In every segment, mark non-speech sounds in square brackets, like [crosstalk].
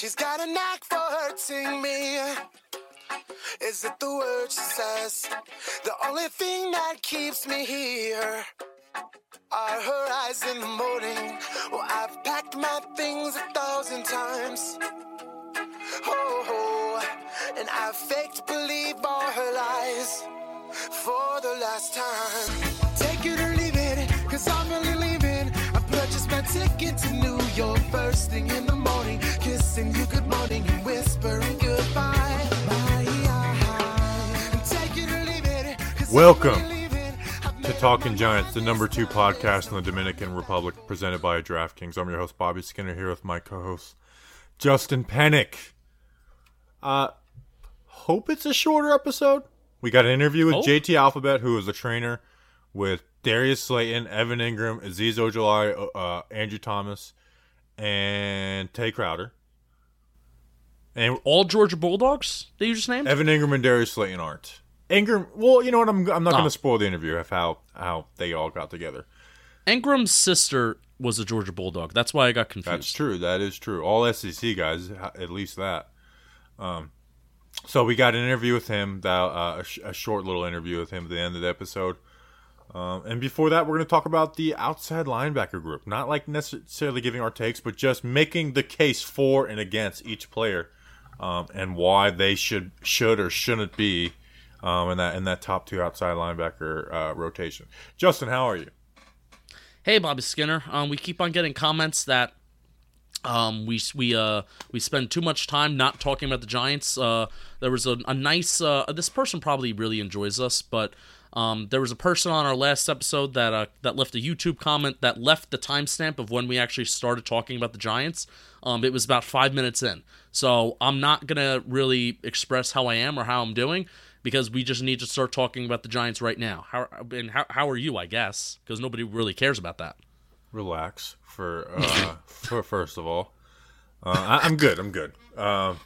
She's got a knack for hurting me. Is it the word she says? The only thing that keeps me here are her eyes in the morning. Well, I've packed my things a thousand times. Oh, and I've faked believe all her lies for the last time. Take it or leave it, cause I'm really leaving. I purchased my ticket to New York first thing in the morning, kissing you good morning and whispering goodbye. Bye. Take it or leave it, 'cause I'm Welcome really leaving. I've to Talking Giants, the number two podcast in the Dominican Republic, presented by DraftKings. I'm your host Bobby Skinner here with my co-host Justin Pennick. Uh, hope it's a shorter episode. We got an interview with Oh. JT Alphabet, who is a trainer with Darius Slayton, Evan Engram, Azeez Ojulari, uh, Andrew Thomas, and Tae Crowder. And All Georgia Bulldogs that you just named? Evan Engram and Darius Slayton aren't. Engram, well, you know what? I'm, I'm not going Oh. to spoil the interview of how how they all got together. Engram's sister was a Georgia Bulldog. That's why I got confused. That's true. That is true. All SEC guys, at least that. Um, so we got an interview with him, that, uh, a, sh- a short little interview with him at the end of the episode. Um, and before that, we're going to talk about the outside linebacker group. Not like necessarily giving our takes, but just making the case for and against each player, um, and why they should should or shouldn't be um, in that in that top two outside linebacker uh, rotation. Justin, how are you? Hey, Bobby Skinner. Um, we keep on getting comments that um, we we uh we spend too much time not talking about the Giants. Uh, there was a, a nice uh, this person probably really enjoys us, but um, there was a person on our last episode that uh, that left a YouTube comment that left the timestamp of when we actually started talking about the Giants. Um, it was about five minutes in, so I'm not gonna really express how I am or how I'm doing because we just need to start talking about the Giants right now. How and how how are you? I guess because nobody really cares about that. relax for uh [laughs] for first of all uh, I, i'm good i'm good um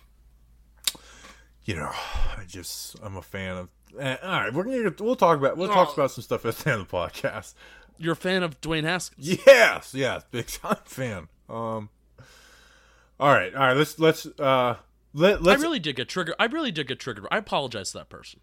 you know i just i'm a fan of eh, all right we're gonna we'll talk about we'll talk Oh. about some stuff at the end of the podcast You're a fan of Dwayne Haskins. yes yes big time fan um all right all right let's let's uh let let's, I really did get triggered. I really did get triggered. I apologize to that person.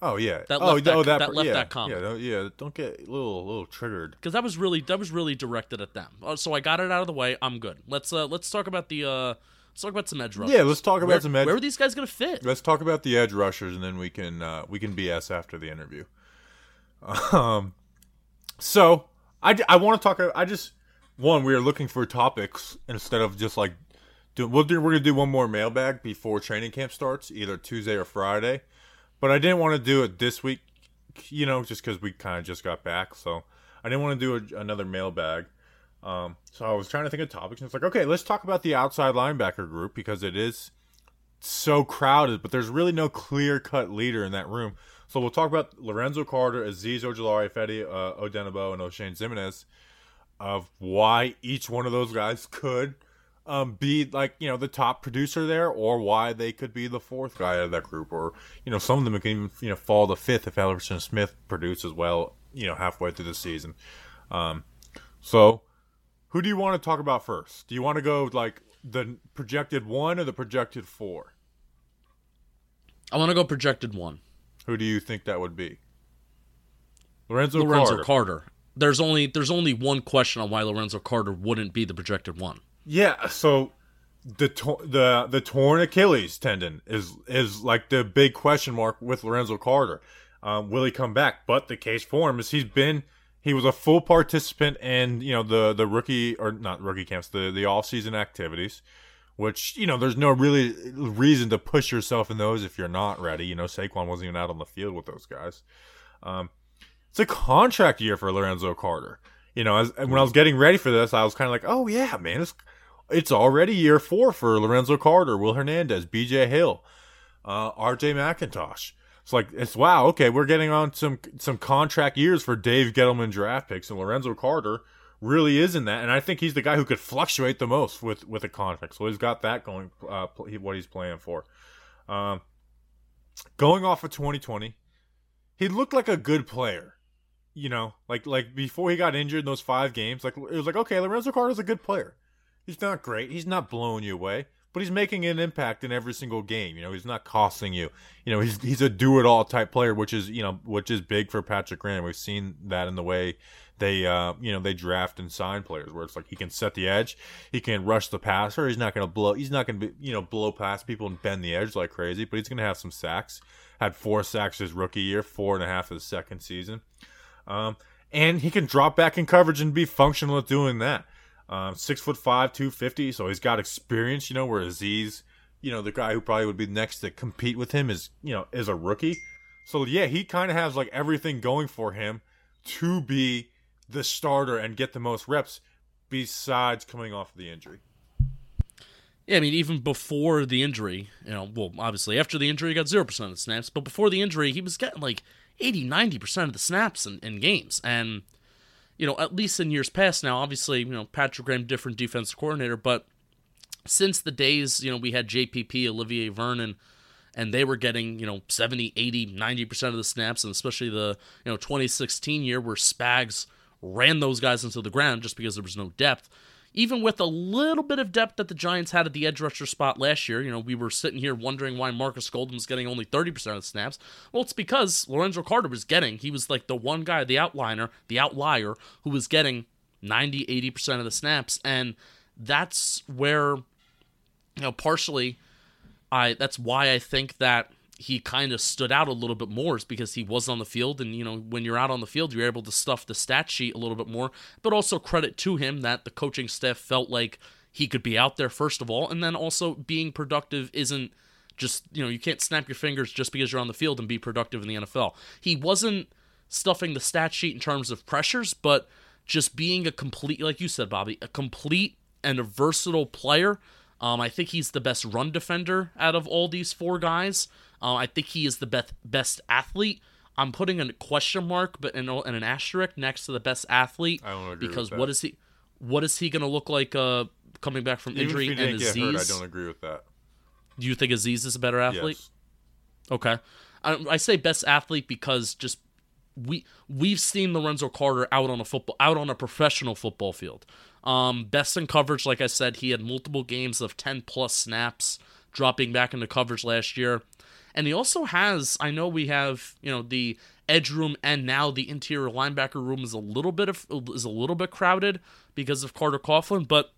oh yeah that oh, left that- oh, that per- left yeah, that comment. yeah, don't- yeah don't get a little little triggered because that was really that was really directed at them. Uh, so I got it out of the way. I'm good. Let's uh let's talk about the uh let's talk about some edge rushers. yeah let's talk about where, some edge where are these guys gonna fit? Let's talk about the edge rushers, and then we can uh, we can BS after the interview. Um, so I, I want to talk. I just one we are looking for topics instead of just like do we'll do we're gonna do one more mailbag before training camp starts, either Tuesday or Friday. But I didn't want to do it this week, you know, just because we kind of just got back. So I didn't want to do a, another mailbag. Um, so I was trying to think of topics, and it's like, okay, let's talk about the outside linebacker group because it is so crowded, but there's really no clear cut leader in that room. So we'll talk about Lorenzo Carter, Azeez Ojulari, Fedi uh, Odenigbo, and Oshane Ximines of why each one of those guys could um, be like you know the top producer there, or why they could be the fourth guy out of that group, or you know some of them can even you know fall to fifth if Elerson Smith produces well, you know halfway through the season. Um, so who do you want to talk about first? Do you want to go like the projected one or the projected four? I want to go projected one. Who do you think that would be? Lorenzo, Lorenzo Carter. Carter. There's only there's only one question on why Lorenzo Carter wouldn't be the projected one. Yeah, so the the the torn Achilles tendon is is like the big question mark with Lorenzo Carter. Um, will he come back? But the case for him is he's been he was a full participant in you know the the rookie or not rookie camps the the off season activities, which you know there's no really reason to push yourself in those if you're not ready. You know Saquon wasn't even out on the field with those guys. Um, it's a contract year for Lorenzo Carter. You know, as, when I was getting ready for this, I was kind of like, oh yeah, man, it's it's already year four for Lorenzo Carter, Will Hernandez, B.J. Hill, uh, R.J. McIntosh. It's like it's wow, okay, we're getting on some some contract years for Dave Gettleman draft picks, and Lorenzo Carter really is in that, and I think he's the guy who could fluctuate the most with with a contract. So he's got that going, uh, what he's playing for. Um, going off of 2020, he looked like a good player. You know, like like before he got injured in those five games, like it was like okay, Lorenzo Carter's a good player. He's not great. He's not blowing you away, but he's making an impact in every single game. You know, he's not costing you. You know, he's he's a do it all type player, which is you know which is big for Patrick Graham. We've seen that in the way they uh you know they draft and sign players where it's like he can set the edge, he can rush the passer. He's not going to blow. He's not going to be you know blow past people and bend the edge like crazy, but he's going to have some sacks. Had four sacks his rookie year, four and a half his second season. Um, and he can drop back in coverage and be functional at doing that. Um, six foot five, two fifty, so he's got experience. You know, where Azeez, you know, the guy who probably would be next to compete with him is you know is a rookie. So yeah, he kind of has like everything going for him to be the starter and get the most reps, besides coming off of the injury. Yeah, I mean, even before the injury, you know, well, obviously after the injury, he got 0% of the snaps, but before the injury, he was getting like 80, 90% of the snaps in, in games. And, you know, at least in years past now, obviously, you know, Patrick Graham, different defensive coordinator, but since the days, you know, we had JPP, Olivier Vernon, and they were getting, you know, 70, 80, 90% of the snaps, and especially the, you know, 2016 year where Spags ran those guys into the ground just because there was no depth even with a little bit of depth that the Giants had at the edge rusher spot last year, you know, we were sitting here wondering why Marcus Golden was getting only 30% of the snaps. Well, it's because Lorenzo Carter was getting, he was like the one guy, the outliner, the outlier, who was getting 90, 80% of the snaps. And that's where, you know, partially, I that's why I think that he kind of stood out a little bit more is because he was on the field and you know when you're out on the field you're able to stuff the stat sheet a little bit more but also credit to him that the coaching staff felt like he could be out there first of all and then also being productive isn't just you know you can't snap your fingers just because you're on the field and be productive in the NFL he wasn't stuffing the stat sheet in terms of pressures but just being a complete like you said Bobby a complete and a versatile player um, I think he's the best run defender out of all these four guys. Uh, I think he is the best best athlete. I'm putting a question mark, but in, in an asterisk next to the best athlete I don't agree because with what is he? What is he going to look like uh, coming back from Even injury? if he and Azeez, hurt, I don't agree with that. do you think Azeez is a better athlete? Yes. Okay, I, I say best athlete because just we we've seen Lorenzo Carter out on a football out on a professional football field. Um, best in coverage, like I said, he had multiple games of ten plus snaps, dropping back into coverage last year, and he also has. I know we have you know the edge room and now the interior linebacker room is a little bit of is a little bit crowded because of Carter Coughlin, but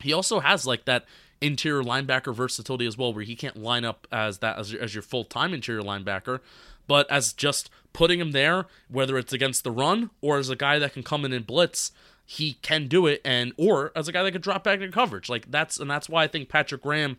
he also has like that interior linebacker versatility as well, where he can't line up as that as as your full time interior linebacker, but as just putting him there, whether it's against the run or as a guy that can come in and blitz, he can do it, and or as a guy that could drop back in coverage. Like that's and that's why I think Patrick Graham.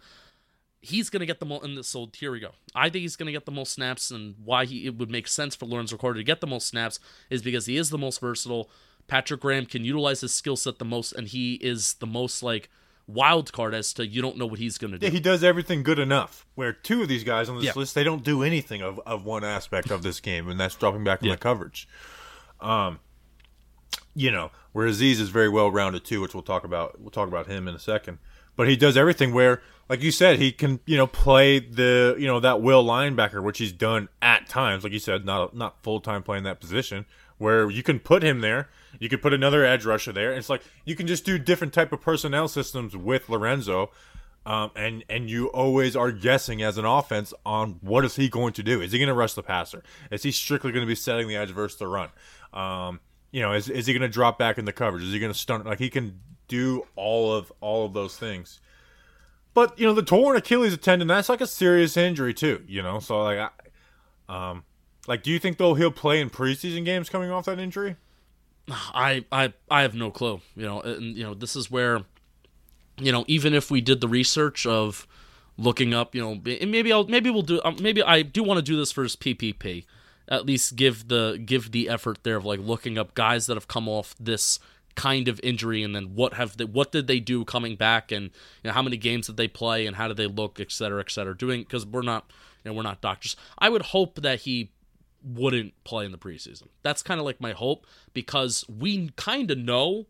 He's gonna get the most. In this, so here we go. I think he's gonna get the most snaps, and why he it would make sense for Lorenzo Carter to get the most snaps is because he is the most versatile. Patrick Graham can utilize his skill set the most, and he is the most like wild card as to you don't know what he's going to do. Yeah, he does everything good enough. Where two of these guys on this Yeah. list, they don't do anything of, of one aspect of this game, and that's dropping back in Yeah. the coverage. Um, you know, where Azeez is very well rounded too, which we'll talk about. We'll talk about him in a second. But he does everything where, like you said, he can you know play the you know that will linebacker, which he's done at times. Like you said, not not full time playing that position. Where you can put him there, you could put another edge rusher there. It's like you can just do different type of personnel systems with Lorenzo, um, and and you always are guessing as an offense on what is he going to do? Is he going to rush the passer? Is he strictly going to be setting the edge versus the run? Um, you know, is is he going to drop back in the coverage? Is he going to stunt? Like he can do all of all of those things. But you know, the torn Achilles tendon that's like a serious injury too. You know, so like, I, um, like, do you think though he'll play in preseason games coming off that injury? I I I have no clue. You know, and you know this is where, you know, even if we did the research of looking up, you know, maybe I'll maybe we'll do um, maybe I do want to do this for his PPP. At least give the give the effort there of like looking up guys that have come off this kind of injury and then what have they what did they do coming back and you know how many games did they play and how did they look et cetera et cetera doing because we're not you know we're not doctors i would hope that he wouldn't play in the preseason. That's kind of like my hope because we kind of know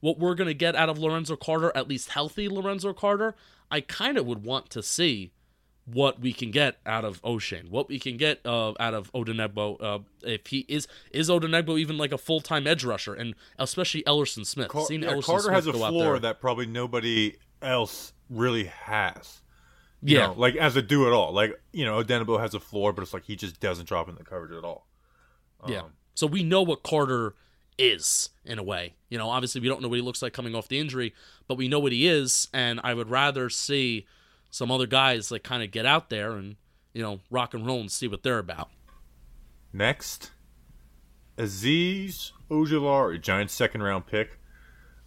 what we're going to get out of Lorenzo Carter, at least healthy Lorenzo Carter. I kind of would want to see what we can get out of Oshane, what we can get uh, out of Odenigbo. Uh, if he is is Odenigbo even like a full time edge rusher, and especially Elerson Smith. Car- Seen yeah, Elerson Carter Smith has a floor that probably nobody else really has. Yeah, know, like as a do it all. Like you know, Odenigbo has a floor, but it's like he just doesn't drop in the coverage at all. yeah. Um, So we know what Carter is in a way. You know, obviously we don't know what he looks like coming off the injury, but we know what he is, and I would rather see some other guys like kind of get out there and you know rock and roll and see what they're about. Next, Azeez Ojulari, Giants second round pick.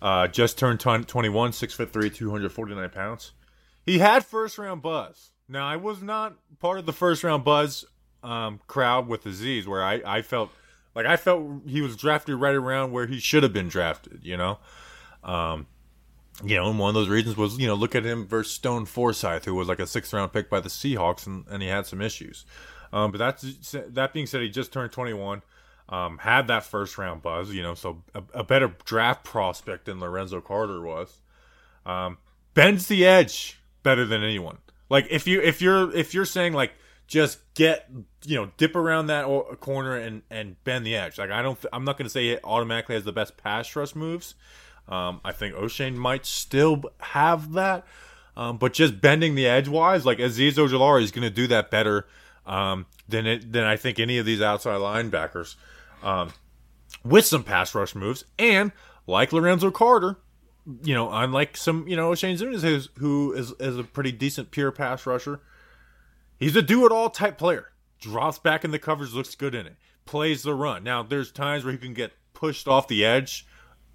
Uh, just turned 20 21, six foot three, 249 pounds. He had first round buzz. Now, I was not part of the first round buzz um, crowd with Azeez, where I, I felt like I felt he was drafted right around where he should have been drafted, you know? Um, you know, and one of those reasons was, you know, look at him versus Stone Forsythe, who was like a sixth round pick by the Seahawks, and, and he had some issues. Um, but that's that being said, he just turned 21, um, had that first round buzz, you know, so a, a better draft prospect than Lorenzo Carter was. Um, bends the edge better than anyone. Like if you if you're if you're saying like just get you know dip around that corner and and bend the edge. Like I don't th- I'm not going to say it automatically has the best pass rush moves. Um, I think Oshane might still have that, um, but just bending the edge wise, like Azeez Ojulari is going to do that better um, than it than I think any of these outside linebackers um, with some pass rush moves. And like Lorenzo Carter, you know, unlike some you know Shane Ximines who's, who is is a pretty decent pure pass rusher, he's a do it all type player. Drops back in the coverage, looks good in it, plays the run. Now there's times where he can get pushed off the edge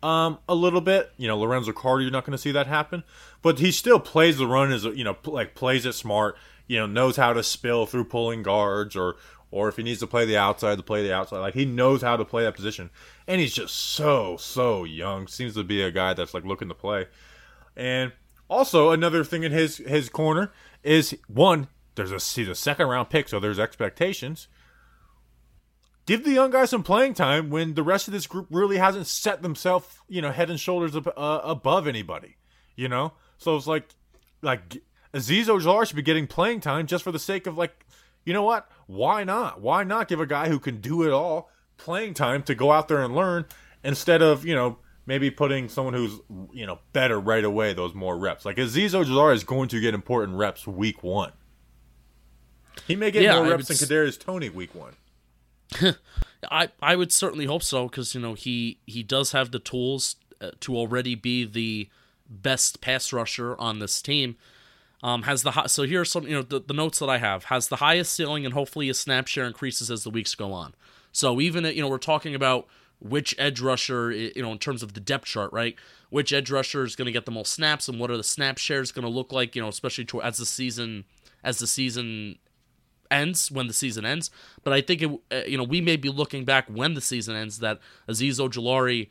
um, a little bit. You know, Lorenzo Carter, you're not going to see that happen, but he still plays the run as you know, like plays it smart. You know, knows how to spill through pulling guards, or or if he needs to play the outside, to play the outside. Like he knows how to play that position, and he's just so so young. Seems to be a guy that's like looking to play. And also another thing in his his corner is one. There's a he's a second round pick, so there's expectations give the young guy some playing time when the rest of this group really hasn't set themselves, you know, head and shoulders ab- uh, above anybody, you know? So it's like, like Azeez Ojulari should be getting playing time just for the sake of like, you know what? Why not? Why not give a guy who can do it all playing time to go out there and learn instead of, you know, maybe putting someone who's, you know, better right away those more reps. Like Azeez Ojulari is going to get important reps week one. He may get Yeah, more I reps would than Kadarius Toney week one. [laughs] I I would certainly hope so because you know he he does have the tools uh, to already be the best pass rusher on this team. Um, has the so here are some you know the, the notes that I have has the highest ceiling and hopefully his snap share increases as the weeks go on. So even you know we're talking about which edge rusher you know in terms of the depth chart right which edge rusher is going to get the most snaps and what are the snap shares going to look like you know especially to, as the season as the season ends when the season ends. But I think it, uh, you know we may be looking back when the season ends that Azeez Ojulari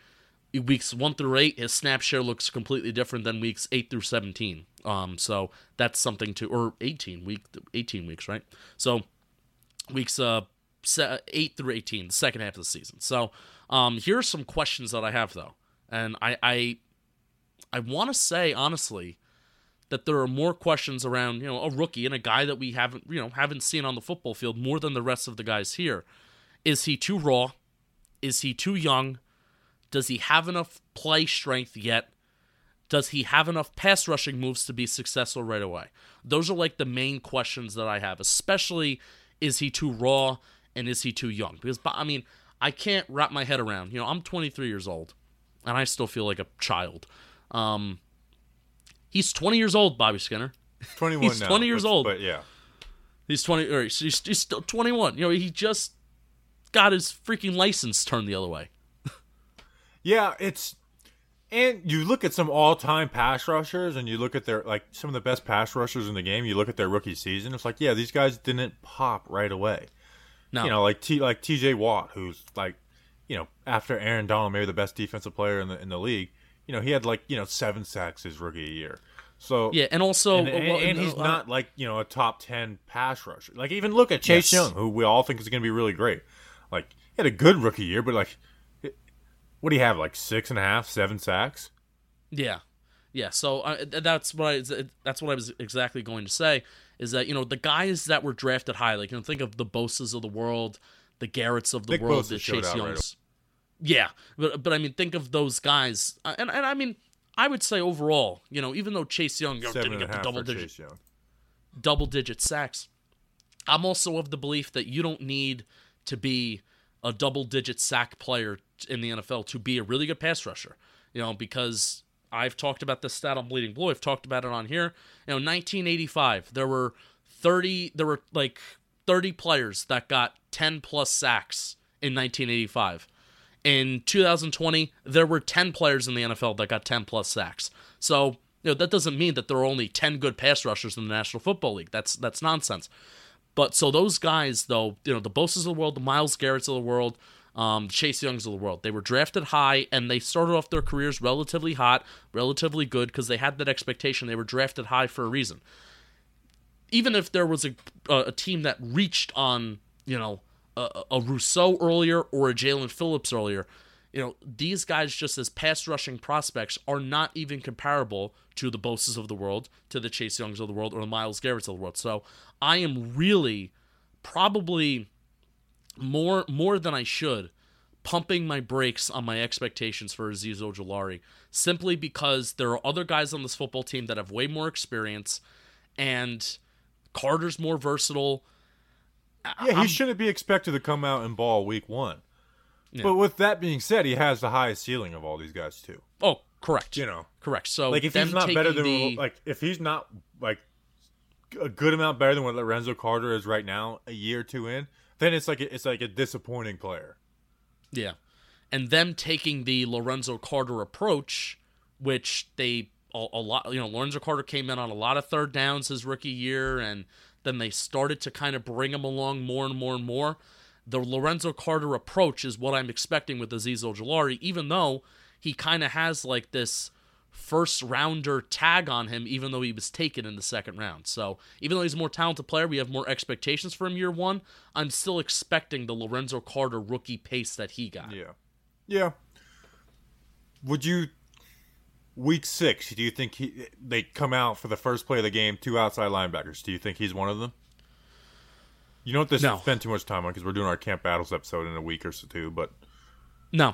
weeks one through eight his snap share looks completely different than weeks eight through seventeen. Um, so that's something to or eighteen week eighteen weeks right. So weeks uh eight through eighteen, the second half of the season. So um, here are some questions that I have though, and I I I want to say honestly that there are more questions around, you know, a rookie and a guy that we haven't, you know, haven't seen on the football field more than the rest of the guys here. Is he too raw? Is he too young? Does he have enough play strength yet? Does he have enough pass rushing moves to be successful right away? Those are like the main questions that I have, especially is he too raw and is he too young? Because I mean, I can't wrap my head around. You know, I'm 23 years old and I still feel like a child. Um He's 20 years old, Bobby Skinner. 21 He's now, 20 years but- old. But yeah. He's 20 or he's, he's he's still 21. You know, he just got his freaking license turned the other way. Yeah, it's and you look at some all-time pass rushers and you look at their like some of the best pass rushers in the game, you look at their rookie season, it's like, yeah, these guys didn't pop right away. No. You know, like T like TJ Watt, who's like, you know, after Aaron Donald, maybe the best defensive player in the in the league, you know, he had like, you know, seven sacks his rookie year. So yeah, and also and, and- well, and he's uh, not like you know a top ten pass rusher. Like even look at Chase Yes. Young, who we all think is going to be really great. Like he had a good rookie year, but like, what do you have? Like six and a half, seven sacks. Yeah, yeah. So uh, that's what I that's what I was exactly going to say. is that you know the guys that were drafted high, like you know, think of the Bosas of the world, the Garretts of the Nick world, Bosa the Chase out right Youngs. yeah, but but I mean, think of those guys, uh, and and I mean, I would say overall, you know, even though Chase Young you know, didn't get the double digit double digit sacks. I'm also of the belief that you don't need to be a double digit sack player in the NFL to be a really good pass rusher. You know, because I've talked about this stat on Bleeding Blue. I've talked about it on here. You know, 1985, there were 30 there were like 30 players that got 10 plus sacks in 1985. In 2020, there were 10 players in the NFL that got 10 plus sacks. So, you know, that doesn't mean that there are only 10 good pass rushers in the National Football League. That's that's nonsense. But so those guys, though, you know, the Bosas of the world, the Myles Garrett's of the world, um, Chase Youngs of the world, they were drafted high and they started off their careers relatively hot, relatively good because they had that expectation. They were drafted high for a reason. Even if there was a a, a team that reached on, you know, a, a Rousseau earlier or a Jaelan Phillips earlier, you know, these guys just as pass rushing prospects are not even comparable to the Bosas of the world, to the Chase Youngs of the world, or the Myles Garrett's of the world. So I am really probably more more than I should pumping my brakes on my expectations for Azeez Ojulari simply because there are other guys on this football team that have way more experience and Carter's more versatile. Yeah, he shouldn't be expected to come out and ball week one. But with that being said, he has the highest ceiling of all these guys too. Oh, correct. You know, correct. So like if he's not better than the- like if he's not like a good amount better than what Lorenzo Carter is right now, a year or two in, then it's like a, it's like a disappointing player. Yeah. And them taking the Lorenzo Carter approach, which they a, a lot, you know, Lorenzo Carter came in on a lot of third downs his rookie year, and then they started to kind of bring him along more and more and more. The Lorenzo Carter approach is what I'm expecting with Azeez Ojulari, even though he kind of has like this first rounder tag on him, even though he was taken in the second round. So even though he's a more talented player, we have more expectations for him year one. I'm still expecting the Lorenzo Carter rookie pace that he got. Yeah, yeah. Would you week six? Do you think he they come out for the first play of the game? Two outside linebackers. Do you think he's one of them? You don't have to No. spend too much time on because we're doing our camp battles episode in a week or so too. But No,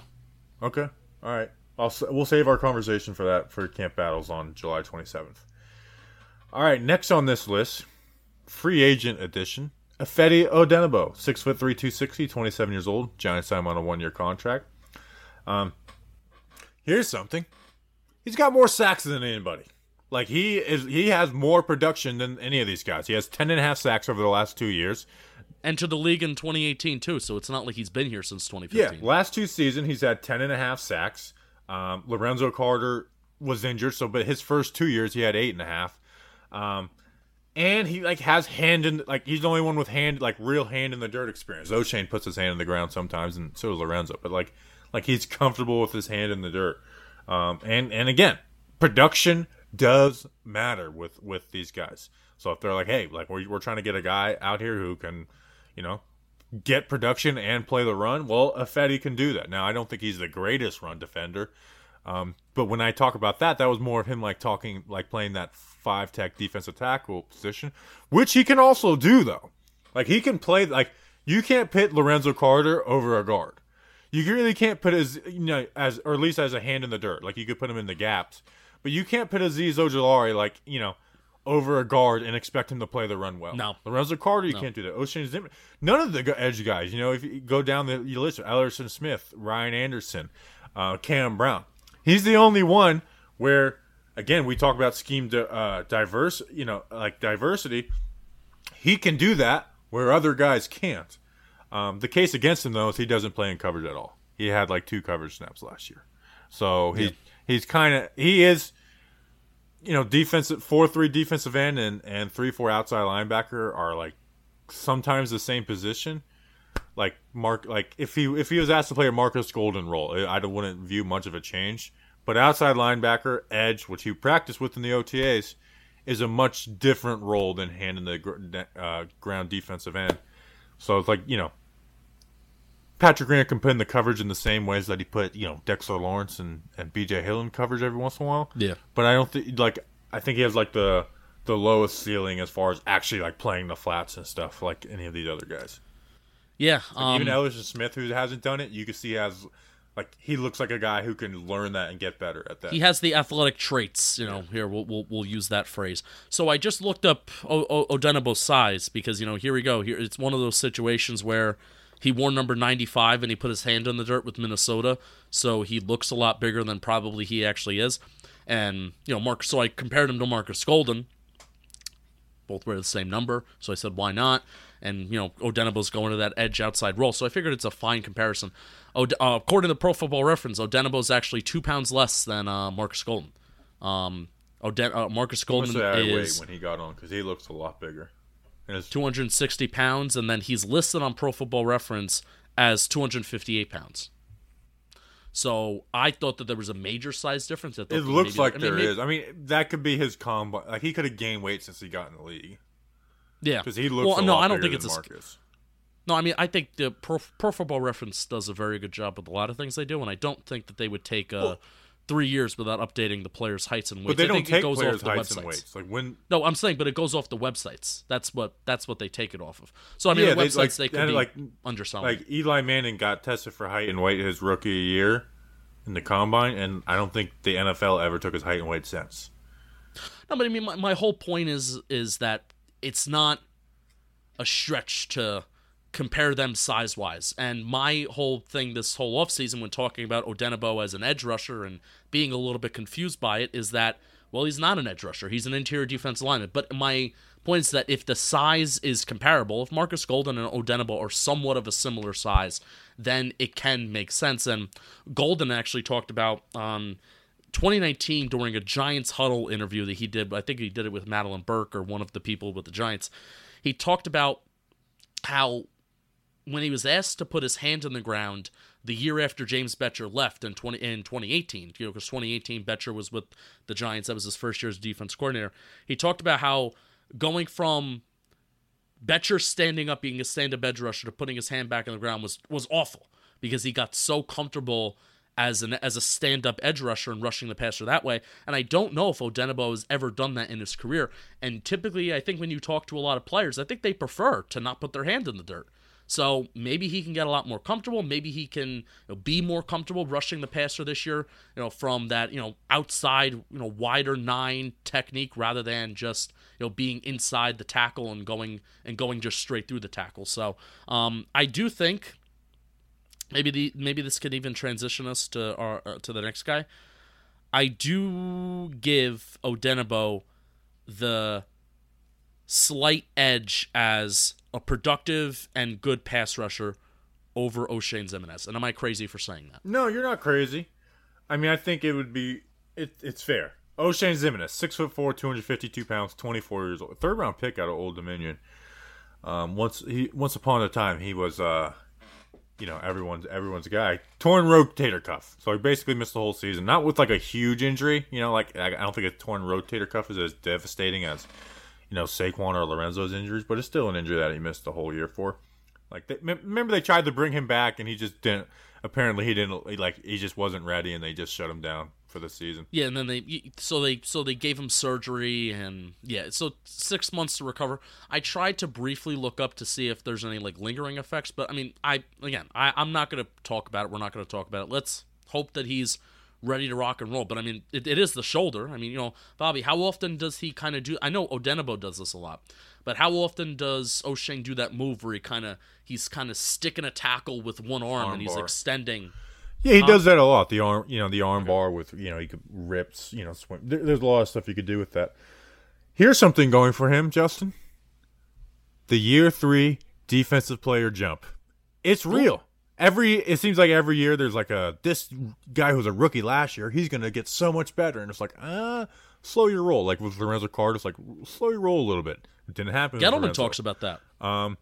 Okay. All right. I'll we'll save our conversation for that for camp battles on July 27th. All right. Next on this list, free agent edition. Ifeadi Odenigbo, six foot three, two sixty, 27 years old. Giants signed him on a one year contract. Um, here's something. He's got more sacks than anybody. Like he is, he has more production than any of these guys. He has 10 and a half sacks over the last two years. entered the league in 2018 too, so it's not like he's been here since 2015. Yeah, 2015. last two seasons he's had 10 and a half sacks. Um, Lorenzo Carter was injured, so but his first two years he had eight and a half. Um, and he like has hand in like he's the only one with hand like real hand in the dirt experience. Oshane puts his hand in the ground sometimes, and so does Lorenzo. But like like he's comfortable with his hand in the dirt. Um, and and again, production does matter with with these guys. So if they're like, hey, like we're we're trying to get a guy out here who can, you know, get production and play the run, well, Ifeadi can do that. Now, I don't think he's the greatest run defender, um, but when I talk about that, that was more of him like talking, like playing that five tech defensive tackle position, which he can also do though. Like he can play like you can't pit Lorenzo Carter over a guard. You really can't put his you know as or at least as a hand in the dirt. Like you could put him in the gaps, but you can't put Azeez Ojulari like you know over a guard and expect him to play the run well. No. Lorenzo Carter, you can't do that. Oshane Zimmer, none of the edge guys. You know, if you go down the list, Elerson Smith, Ryan Anderson, uh, Cam Brown. He's the only one where, again, we talk about scheme di- uh, diverse. You know, like diversity. He can do that where other guys can't. Um, the case against him though is he doesn't play in coverage at all. He had like two coverage snaps last year, so he he's kind of he is you know, defensive four three defensive end and and three four outside linebacker are like sometimes the same position. Like Mark, like if he if he was asked to play a Marcus Golden role, I wouldn't view much of a change. But outside linebacker, edge, which he practiced with in the OTAs, is a much different role than handing the uh, ground defensive end. So it's like you know, Patrick Grant can put in the coverage in the same ways that he put you know Dexter Lawrence and and B.J. Hill in coverage every once in a while. Yeah. But I don't think like I think he has like the the lowest ceiling as far as actually like playing the flats and stuff like any of these other guys. Yeah, um, Even Elerson Smith, who hasn't done it, you can see has like he looks like a guy who can learn that and get better at that. he has the athletic traits. You know, here we'll, we'll we'll use that phrase. So I just looked up o- o- Odenigbo's size because you know here we go. Here it's one of those situations where he wore number 95 and he put his hand in the dirt with Minnesota, so he looks a lot bigger than probably he actually is. And you know, Mark. So I compared him to Marcus Golden. Both wear the same number, so I said why not? And you know, Odenigbo's going to that edge outside role, so I figured it's a fine comparison. Od- uh, according to the Pro Football Reference, Odenigbo's actually two pounds less than uh, Marcus Golden. Um, Oden- uh, Marcus Golden have had weight is when he got on because he looks a lot bigger. And 260 pounds, and then he's listed on Pro Football Reference as 258 pounds. So I thought that there was a major size difference. It looks maybe- like I mean, there maybe- is. I mean, that could be his combo. Like he could have gained weight since he got in the league Yeah, because he looks. Well, a no, lot I don't think it's Marcus. No, I mean I think the Pro, Pro Football Reference does a very good job with a lot of things they do, and I don't think that they would take uh, three years without updating the players' heights and weights. But they I don't think take it goes players' off the heights websites. and weights. Like when No, I'm saying, but it goes off the websites. That's what that's what they take it off of. So I mean, Yeah, the they- websites like- they could be like- underselling. like Eli Manning got tested for height and weight his rookie year in the combine, and I don't think the NFL ever took his height and weight since. No, but I mean, my, my whole point is is that it's not a stretch to compare them size wise. And my whole thing this whole offseason when talking about Odenigbo as an edge rusher and being a little bit confused by it is that well, he's not an edge rusher. He's an interior defense lineman. But my point is that if the size is comparable, if Marcus Golden and Odenigbo are somewhat of a similar size, then it can make sense. And Golden actually talked about um, 2019 during a Giants huddle interview that he did. I think he did it with Madelyn Burke or one of the people with the Giants. He talked about how when he was asked to put his hand in the ground the year after James Bettcher left in 20 in 2018, you know, because 2018 Bettcher was with the Giants. That was his first year as defense coordinator. He talked about how going from Bettcher standing up, being a stand-up edge rusher, to putting his hand back in the ground was was awful because he got so comfortable as an as a stand-up edge rusher and rushing the passer that way. And I don't know if Odenigbo has ever done that in his career. And typically, I think when you talk to a lot of players, I think they prefer to not put their hand in the dirt. So maybe he can get a lot more comfortable. Maybe he can you know, be more comfortable rushing the passer this year. You know, from that you know outside you know wider nine technique rather than just you know being inside the tackle and going and going just straight through the tackle. So um, I do think maybe the maybe this could even transition us to our uh, to the next guy. I do give Odenigbo the slight edge as a productive and good pass rusher over Oshane Ximines. And am I crazy for saying that? No, you're not crazy. I mean, I think it would be it, it's fair. Oshane Ximines, six foot four, two hundred fifty two pounds, twenty four years old, third round pick out of Old Dominion. Um, once he once upon a time he was uh, you know everyone's everyone's guy. Torn rotator cuff, so he basically missed the whole season. Not with like a huge injury, you know, like I I don't think a torn rotator cuff is as devastating as you know Saquon or Lorenzo's injuries, but it's still an injury that he missed the whole year for. Like they, remember they tried to bring him back and he just didn't. Apparently he didn't he, like he just wasn't ready and they just shut him down for the season. Yeah, and then they so they so they gave him surgery and yeah, so six months to recover. I tried to briefly look up to see if there's any like lingering effects, but I mean, I again, I, I'm not gonna talk about it. We're not gonna talk about it. Let's hope that he's ready to rock and roll. But I mean, it, it is the shoulder. I mean, you know, Bobby, how often does he kind of do? I know Odenigbo does this a lot, but how often does Oshane do that move where he kind of he's kind of sticking a tackle with one arm, Arm and he's bar. extending? Yeah, he does that a lot. The arm, you know, the arm bar with you know he could rips, you know, swim. There, there's a lot of stuff you could do with that. Here's something going for him, Justin. The year three defensive player jump. It's real. Every it seems like every year there's like a this guy who's a rookie last year, he's gonna get so much better, and it's like ah, slow your roll. Like with Lorenzo Carter, it's like slow your roll a little bit. It didn't happen. Gettleman talks about that. Um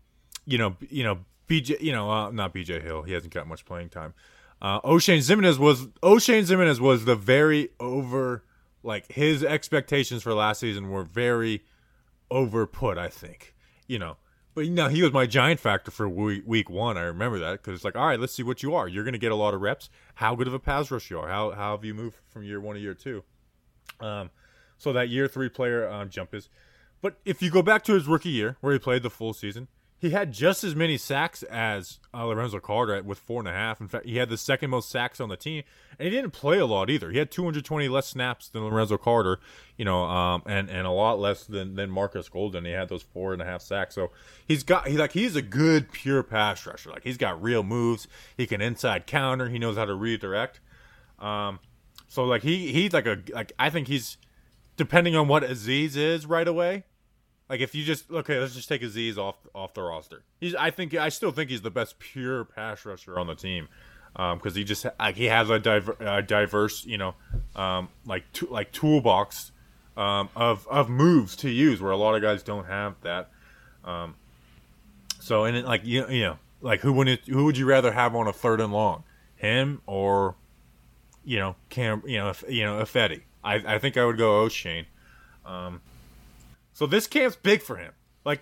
you know, you know, BJ, you know, uh, not BJ Hill. He hasn't got much playing time. Uh, Oshane Ximines was Oshane Ximines was the very over, like his expectations for last season were very overput. I think, you know, but you know, he was my giant factor for week, week one. I remember that because it's like, all right, let's see what you are. You're going to get a lot of reps. How good of a pass rush you are. How how have you moved from year one to year two? Um, so that year three player um, jump is But if you go back to his rookie year, where he played the full season, he had just as many sacks as uh, Lorenzo Carter with four and a half. In fact, he had the second most sacks on the team, and he didn't play a lot either. He had 220 less snaps than Lorenzo Carter, you know, um, and and a lot less than than Marcus Golden. He had those four and a half sacks. So he's got he like he's a good pure pass rusher. Like he's got real moves. He can inside counter. He knows how to redirect. Um, so like he he's like a like I think he's depending on what Azeez is right away. Like if you just okay, let's just take Azeez off off the roster. He's I think I still think he's the best pure pass rusher on the team because um, he just like he has a, diver, a diverse you know um, like to, like toolbox um, of of moves to use where a lot of guys don't have that. Um, so and it, like you you know like who would who would you rather have on a third and long, him or you know Cam you know if, you know Ifeadi. I I think I would go Oshane. Um, so this camp's big for him. Like,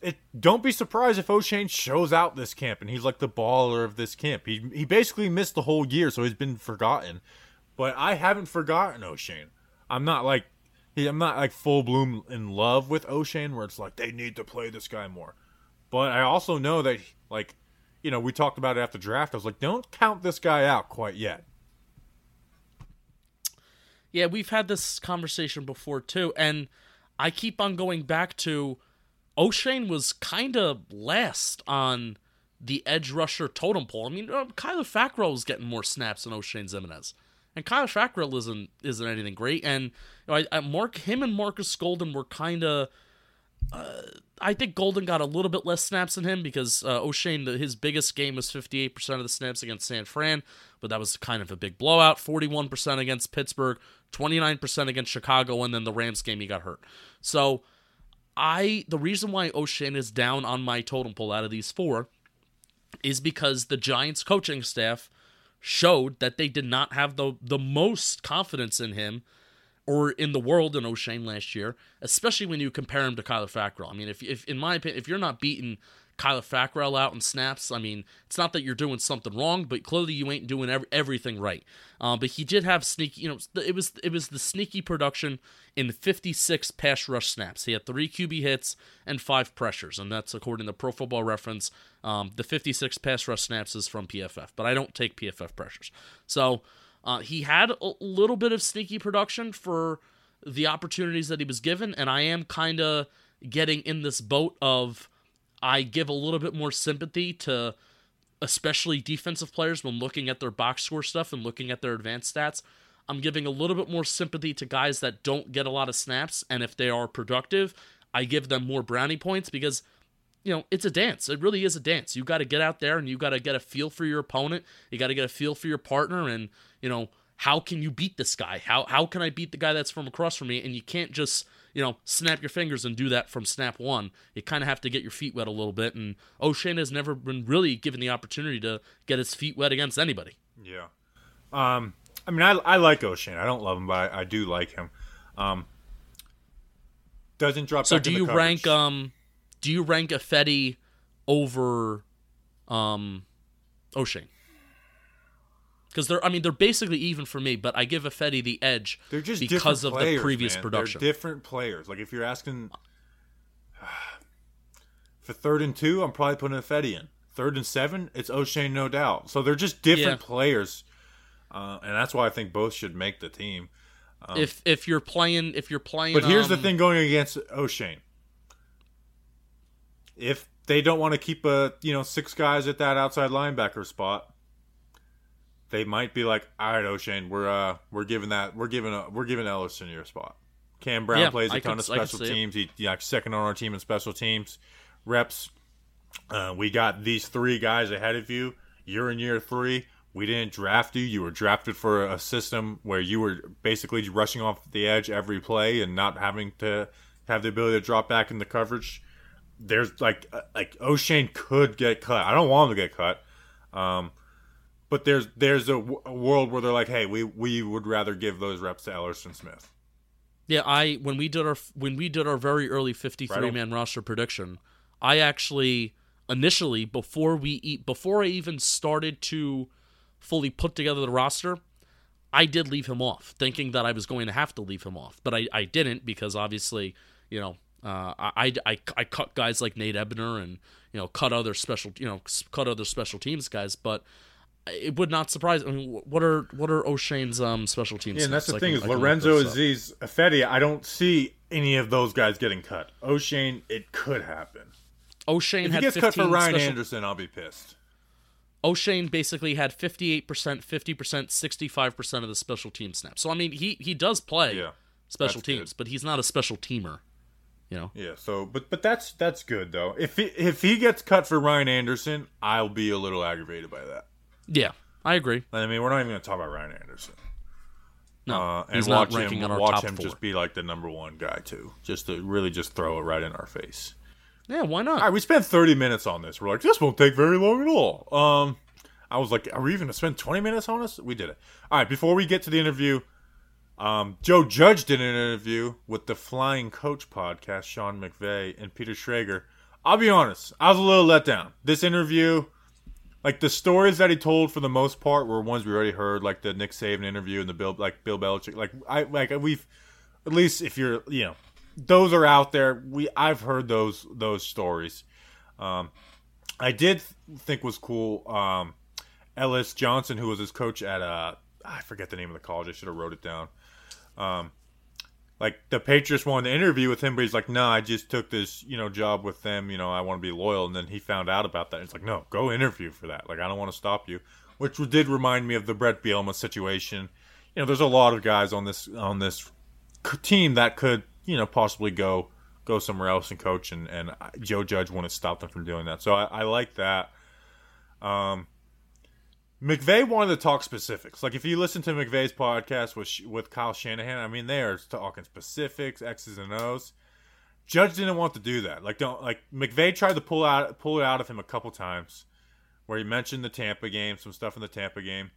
it. Don't be surprised if Oshane shows out this camp and he's like the baller of this camp. He he basically missed the whole year, so he's been forgotten. But I haven't forgotten Oshane. I'm not like I'm not like full bloom in love with Oshane, where it's like they need to play this guy more. But I also know that like you know we talked about it after draft. I was like, don't count this guy out quite yet. Yeah, we've had this conversation before too, and I keep on going back to Oshane was kind of last on the edge rusher totem pole. I mean, uh, Kyler Fackrell was getting more snaps than Oshane Ximines. And Kyler Fackrell isn't isn't anything great. And you know, I, I, Mark him and Marcus Golden were kind of. Uh, I think Golden got a little bit less snaps than him because uh, Oshane, the, his biggest game was 58% of the snaps against San Fran, but that was kind of a big blowout. 41% against Pittsburgh, 29% against Chicago, and then the Rams game he got hurt. So I the reason why Oshane is down on my totem pole out of these four is because the Giants coaching staff showed that they did not have the the most confidence in him or in the world in Oshane last year, especially when you compare him to Kyler Fackrell. I mean, if, if in my opinion, if you're not beating Kyler Fackrell out in snaps, I mean, it's not that you're doing something wrong, but clearly you ain't doing every, everything right. Uh, but he did have sneaky, you know, it was it was the sneaky production in 56 pass rush snaps. He had three QB hits and five pressures, and that's according to Pro Football Reference. Um, the 56 pass rush snaps is from PFF, but I don't take PFF pressures. So uh, he had a little bit of sneaky production for the opportunities that he was given, and I am kind of getting in this boat of I give a little bit more sympathy to especially defensive players when looking at their box score stuff and looking at their advanced stats. I'm giving a little bit more sympathy to guys that don't get a lot of snaps, and if they are productive, I give them more brownie points because you know, it's a dance. It really is a dance. You got to get out there and you got to get a feel for your opponent. You got to get a feel for your partner and, you know, how can you beat this guy? How how can I beat the guy that's from across from me? And you can't just, you know, snap your fingers and do that from snap 1. You kind of have to get your feet wet a little bit and Oshane has never been really given the opportunity to get his feet wet against anybody. Yeah. Um I mean, I, I like Oshane. I don't love him, but I, I do like him. Um, doesn't drop. So, do you rank um do you rank Ifeadi over um Oshane? Because they're, I mean, they're basically even for me, but I give Ifeadi the edge they're just because of players, the previous man. production. They're different players. Like if you're asking [sighs] for third and two, I'm probably putting Ifeadi in. Third and seven, it's Oshane, no doubt. So they're just different Yeah. players, uh, and that's why I think both should make the team. if if you're playing, if you're playing, But here's the um, thing going against Oshane. If they don't want to keep a you know six guys at that outside linebacker spot, they might be like, "All right, Oshane, we're uh we're giving that we're giving a, we're giving Elerson your spot." Cam Brown Yeah, plays a I ton could- of special teams. He yeah, second on our team in special teams reps. Uh, we got these three guys ahead of you. You're in year three. We didn't draft you. You were drafted for a system where you were basically rushing off the edge every play and not having to have the ability to drop back in the coverage. There's like uh, like Oshane could get cut. I don't want him to get cut. Um, but there's there's a, w- a world where they're like, hey, we we would rather give those reps to Elerson Smith. Yeah, I when we did our when we did our very early 53 man roster prediction, I actually initially before we eat before I even started to fully put together the roster, I did leave him off, thinking that I was going to have to leave him off, but I I didn't because obviously, you know, uh, I, I, I cut guys like Nate Ebner and you know cut other special you know cut other special teams guys, but it would not surprise. I mean, what are what are O'Shea's um special teams? Yeah, and that's the thing can- is I can look Lorenzo. Azeez Fetty. I don't see any of those guys getting cut. Oshane, it could happen. Oshane If he gets 15 cut for Ryan special- Anderson, I'll be pissed. Oshane basically had 58%, 50%, 65% of the special team snaps. So I mean, he he does play Yeah, special that's good. teams, but he's not a special teamer. You know. Yeah. So, but but that's that's good though. If he, if he gets cut for Ryan Anderson, I'll be a little aggravated by that. Yeah, I agree. I mean, we're not even going to talk about Ryan Anderson. No, uh, and watch him watch him four. just be like the number one guy too, just to really just throw it right in our face. Yeah, why not? All right, we spent 30 minutes on this. We're like, this won't take very long at all. Um, I was like, are we even gonna spend 20 minutes on this? We did it. All right, before we get to the interview, um, Joe Judge did an interview with the Flying Coach podcast, Sean McVay and Peter Schrager. I'll be honest, I was a little let down. This interview, like the stories that he told for the most part were ones we already heard, like the Nick Saban interview and the Bill, like Bill Belichick. Like I, like we've, at least if you're, you know, those are out there. We I've heard those those stories. Um, I did th- think was cool. Um, Ellis Johnson, who was his coach at uh, I forget the name of the college. I should have wrote it down. Um, like the Patriots wanted to interview with him, but he's like, "No, I just took this, you know, job with them. You know, I want to be loyal." And then he found out about that. He's like, "No, go interview for that. Like, I don't want to stop you." Which did remind me of the Brett Bielema situation. You know, there's a lot of guys on this on this team that could, you know, possibly go go somewhere else and coach, and and Joe Judge wouldn't stop them from doing that. So I, I like that. Um, McVay wanted to talk specifics. Like if you listen to McVay's podcast with with Kyle Shanahan, I mean they are talking specifics, X's and O's. Judge didn't want to do that. Like don't like McVay tried to pull out pull it out of him a couple times, where he mentioned the Tampa game, some stuff in the Tampa game,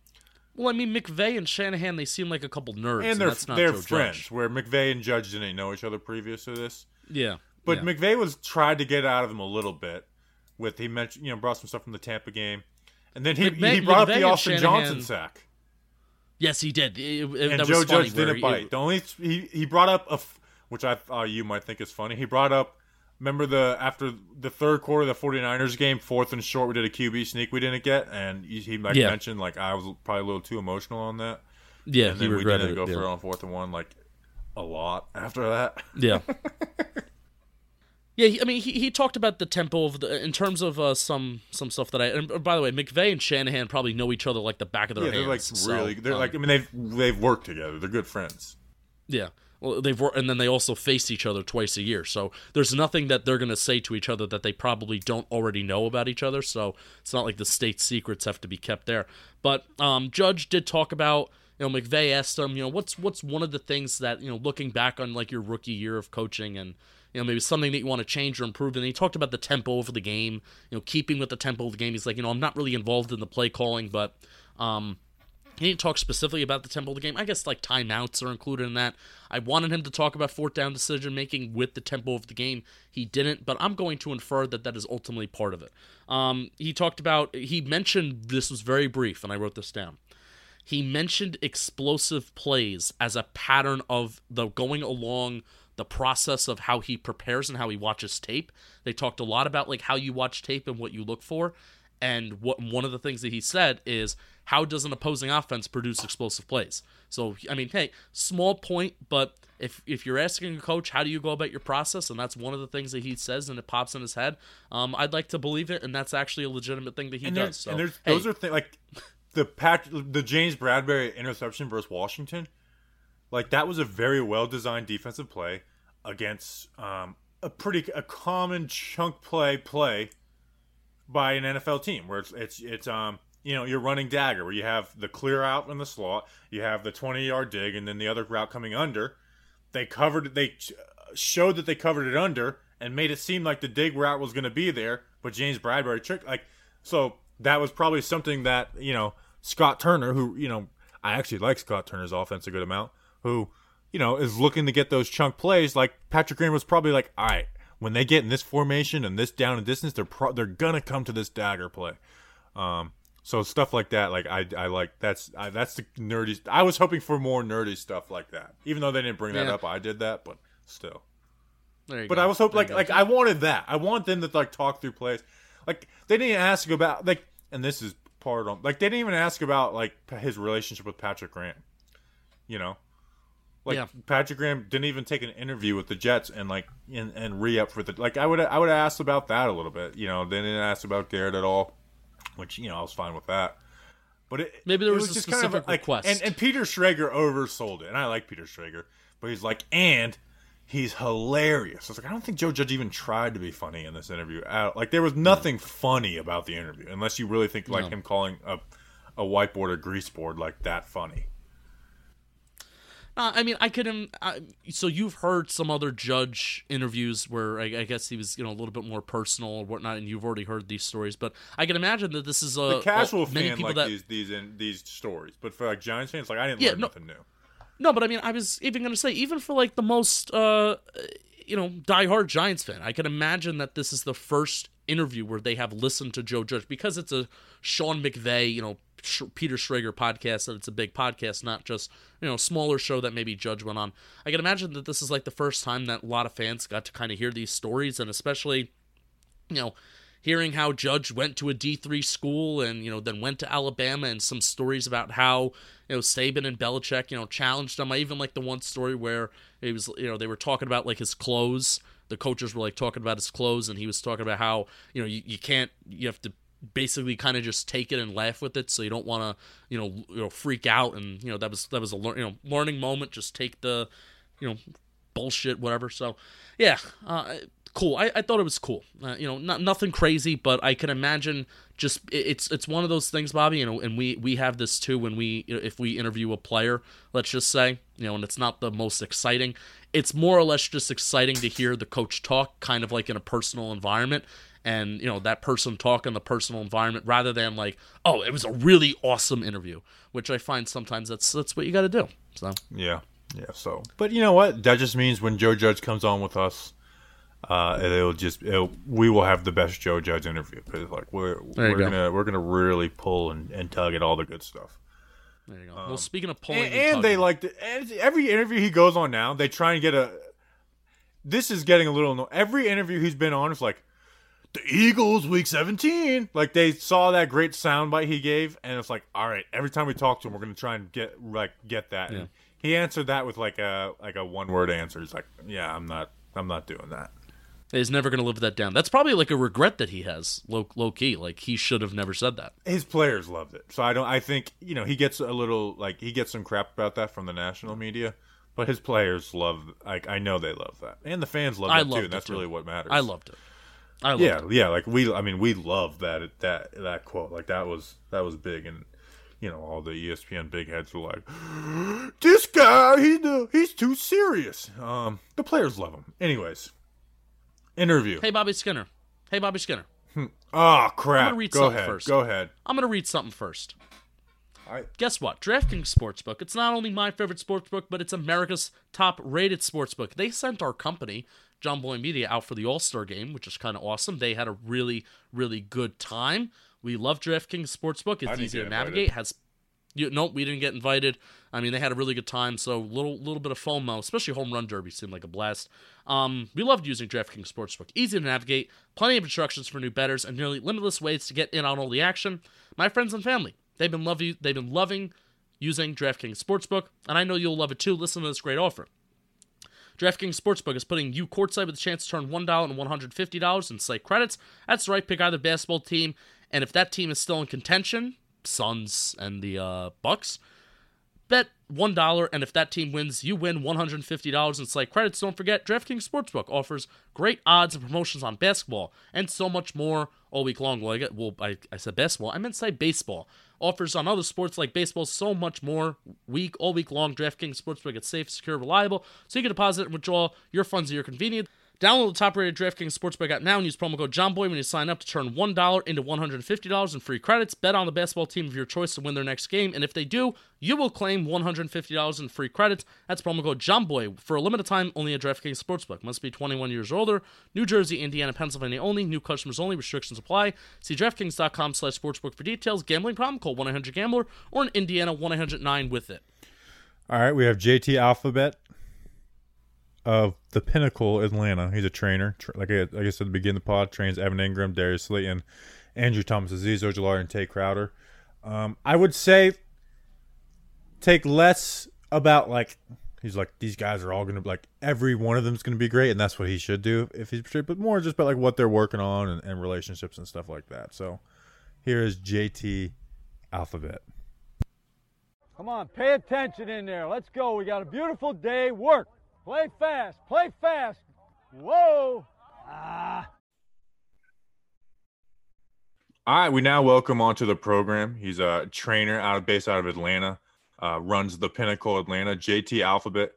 Well, I mean, McVay and Shanahan, they seem like a couple nerds, and and, they're that's not they're Joe friends. Judge. Where McVay and Judge didn't know each other previous to this. Yeah, But yeah. McVay was tried to get out of him a little bit with he mentioned you know brought some stuff from the Tampa game, and then he McVay- he brought up the Austin Johnson sack, yes, he did. It- it- and Joe Judge didn't bite. The only he he brought up a f- which I uh, you might think is funny. He brought up remember the after the third quarter of the 49ers game, fourth and short, we did a QB sneak we didn't get, and he, he like Yeah. mentioned like I was probably a little too emotional on that, Yeah, and he then we regretted didn't go it. for it yeah. on fourth and one like a lot after that. Yeah. [laughs] Yeah, I mean, he, he talked about the tempo of the in terms of uh, some some stuff that I. And uh, by the way, McVay and Shanahan probably know each other like the back of their heads. Yeah, they're like hands. so, really. They're um, like I mean they've they've worked together. They're good friends. Yeah. Well, they've worked, and then they also face each other twice a year. So there's nothing that they're going to say to each other that they probably don't already know about each other. So it's not like the state secrets have to be kept there. But um, Judge did talk about, you know, McVay asked him, you know, what's what's one of the things that you know, looking back on like your rookie year of coaching and you know maybe something that you want to change or improve. And he talked about the tempo of the game, you know, keeping with the tempo of the game. He's like, you know, I'm not really involved in the play calling, but um, he didn't talk specifically about the tempo of the game. I guess like timeouts are included in that. I wanted him to talk about fourth down decision making with the tempo of the game. He didn't, but I'm going to infer that that is ultimately part of it. Um, he talked about, he mentioned, this was very brief, and I wrote this down. He mentioned explosive plays as a pattern of the going along the process of how he prepares and how he watches tape. They talked a lot about like how you watch tape and what you look for. And what one of the things that he said is how does an opposing offense produce explosive plays? So I mean, hey, small point, but if if you're asking a coach how do you go about your process, and that's one of the things that he says and it pops in his head, um, I'd like to believe it, and that's actually a legitimate thing that he and does. So and there's hey, those are things like the Pat, the James Bradberry interception versus Washington. Like that was a very well designed defensive play against um, a pretty a common chunk play play by an NFL team where it's it's it's um you know you're running dagger where you have the clear out in the slot, you have the 20 yard dig, and then the other route coming under. They covered they showed that they covered it under and made it seem like the dig route was going to be there, but James Bradberry tricked like so that was probably something that you know Scott Turner, who you know I actually like Scott Turner's offense a good amount, who you know is looking to get those chunk plays. Like Patrick Graham was probably like, all right, when they get in this formation and this down and distance, they're pro- they're gonna come to this dagger play. Um, so stuff like that, like I, I like that's I, that's the nerdy. I was hoping for more nerdy stuff like that, even though they didn't bring that Yeah. up. I did that, but still. There you But go. I was hoping There like like. I wanted that. I want them to like talk through plays. Like they didn't ask about like, and this is part on like they didn't even ask about like his relationship with Patrick Graham. You know, like Yeah. Patrick Graham didn't even take an interview with the Jets and like and, and re up for the like I would I would have asked about that a little bit. You know, they didn't ask about Garrett at all, which you know I was fine with that. But it, Maybe there it was a just specific kind of like, request. And, and Peter Schrager oversold it, and I like Peter Schrager, but he's like, and he's hilarious. I was like, I don't think Joe Judge even tried to be funny in this interview. Like there was nothing funny about the interview, unless you really think like No. him calling a a whiteboard or grease board like that funny. Uh, I mean, I could. im- I, so you've heard some other judge interviews where I, I guess he was, you know, a little bit more personal or whatnot, and you've already heard these stories. But I can imagine that this is a The casual a- many fan people like that these these in, these stories, but for like Giants fans, like I didn't Yeah, learn no- nothing new. No, but I mean, I was even going to say, even for like the most, uh, you know, diehard Giants fan, I can imagine that this is the first interview where they have listened to Joe Judge because it's a Sean McVay, you know, Sh- Peter Schrager podcast, that it's a big podcast, not just, you know, smaller show that maybe Judge went on. I can imagine that this is like the first time that a lot of fans got to kind of hear these stories, and especially, you know, hearing how Judge went to a D3 school and, you know, then went to Alabama and some stories about how, you know, Saban and Belichick, you know, challenged him. I even like the one story where it was, you know, they were talking about like his clothes. The coaches were like talking about his clothes and he was talking about how, you know, you, you can't, you have to basically kind of just take it and laugh with it so you don't want to you know you know freak out and you know that was that was a you know learning moment just take the you know bullshit whatever. So yeah uh, cool. I, I thought it was cool. Uh, you know not, nothing crazy but i can imagine just it- it's it's one of those things bobby you know and we we have this too when we if we interview a player let's just say you know and it's not the most exciting it's more or less just exciting to hear the coach talk kind of like in a personal environment and you know that person talk in the personal environment rather than like oh it was a really awesome interview which i find sometimes that's that's what you got to do so Yeah, yeah. So, but you know what? That just means when Joe Judge comes on with us, uh, it'll just it'll, we will have the best Joe Judge interview because like we're we're go. gonna we're gonna really pull and, and tug at all the good stuff. there you go well speaking of pulling And, and, and they like to, every interview he goes on now, they try and get a. This is getting a little. Every interview he's been on is like, the Eagles week seventeen. Like they saw that great soundbite he gave, and it's like, all right, every time we talk to him, we're gonna try and get like get that. And he answered that with like a like a one word answer. He's like, yeah, I'm not, I'm not doing that. he's never going to live that down that's probably like a regret that he has low, low key like he should have never said that His players loved it, so I don't. I think you know he gets a little like he gets some crap about that from the national media, but his players love. Like I know they love that, and the fans love I that too. And that's too. really what matters. i loved it i loved Yeah, it yeah. Like we, I mean, we love that that that quote. Like that was that was big, and you know all the ESPN big heads were like, [gasps] "This guy, he he's too serious." Um, the players love him. Anyways, interview. hey bobby skinner hey bobby skinner Oh crap! read Go something ahead. first. Go ahead. i'm going to read something first I, Guess what? DraftKings Sportsbook. It's not only my favorite sportsbook, but it's America's top rated sportsbook. They sent our company, John Boy Media, out for the All Star game, which is kind of awesome. They had a really, really good time. We love DraftKings Sportsbook. It's easy to navigate. Has you, nope, we didn't get invited. I mean, they had a really good time. So little, little bit of FOMO, especially home run derby, seemed like a blast. Um, we loved using DraftKings Sportsbook. Easy to navigate, plenty of instructions for new betters, and nearly limitless ways to get in on all the action. My friends and family, they've been loving, they've been loving using DraftKings Sportsbook, and I know you'll love it too. Listen to this great offer. DraftKings Sportsbook is putting you courtside with a chance to turn $1 and $150 in site credits. That's right, pick either basketball team, and if that team is still in contention, Suns and the uh, Bucks, bet $1, and if that team wins, you win $150 in site credits. Don't forget, DraftKings Sportsbook offers great odds and promotions on basketball and so much more all week long. Well, I, get, well, I, I said basketball. I meant say baseball. Offers on other sports like baseball, so much more week, all week long. DraftKings Sportsbook is safe, secure, reliable, so you can deposit and withdraw your funds at your convenience. Download the top-rated DraftKings Sportsbook app now and use promo code JOHNBOY when you sign up to turn $1 into $150 in free credits. Bet on the basketball team of your choice to win their next game, and if they do, you will claim $150 in free credits. That's promo code JOHNBOY for a limited time only at DraftKings Sportsbook. Must be 21 years or older. New Jersey, Indiana, Pennsylvania only. New customers only. Restrictions apply. See DraftKings.com slash sportsbook for details. Gambling problem? Call 1-800-GAMBLER or in Indiana 1-800-9 with it. all right, we have JT Alphabet. Of the Pinnacle Atlanta. He's a trainer. Tra- like I, like I said at the beginning of the pod, trains Evan Engram, Darius Slayton, Andrew Thomas, Azeez Ojulari, and Tae Crowder. Um, I would say take less about like he's like these guys are all gonna be like every one of them's gonna be great, and that's what he should do if he's betrayed, but more just about like what they're working on and, and relationships and stuff like that. So here is JT Alphabet. Come on, pay attention in there. Let's go. We got a beautiful day. Work. Play fast. Play fast. Whoa. Ah. All right, we now welcome onto the program. He's a trainer out of based out of Atlanta, uh, runs the Pinnacle Atlanta, JT Alphabet.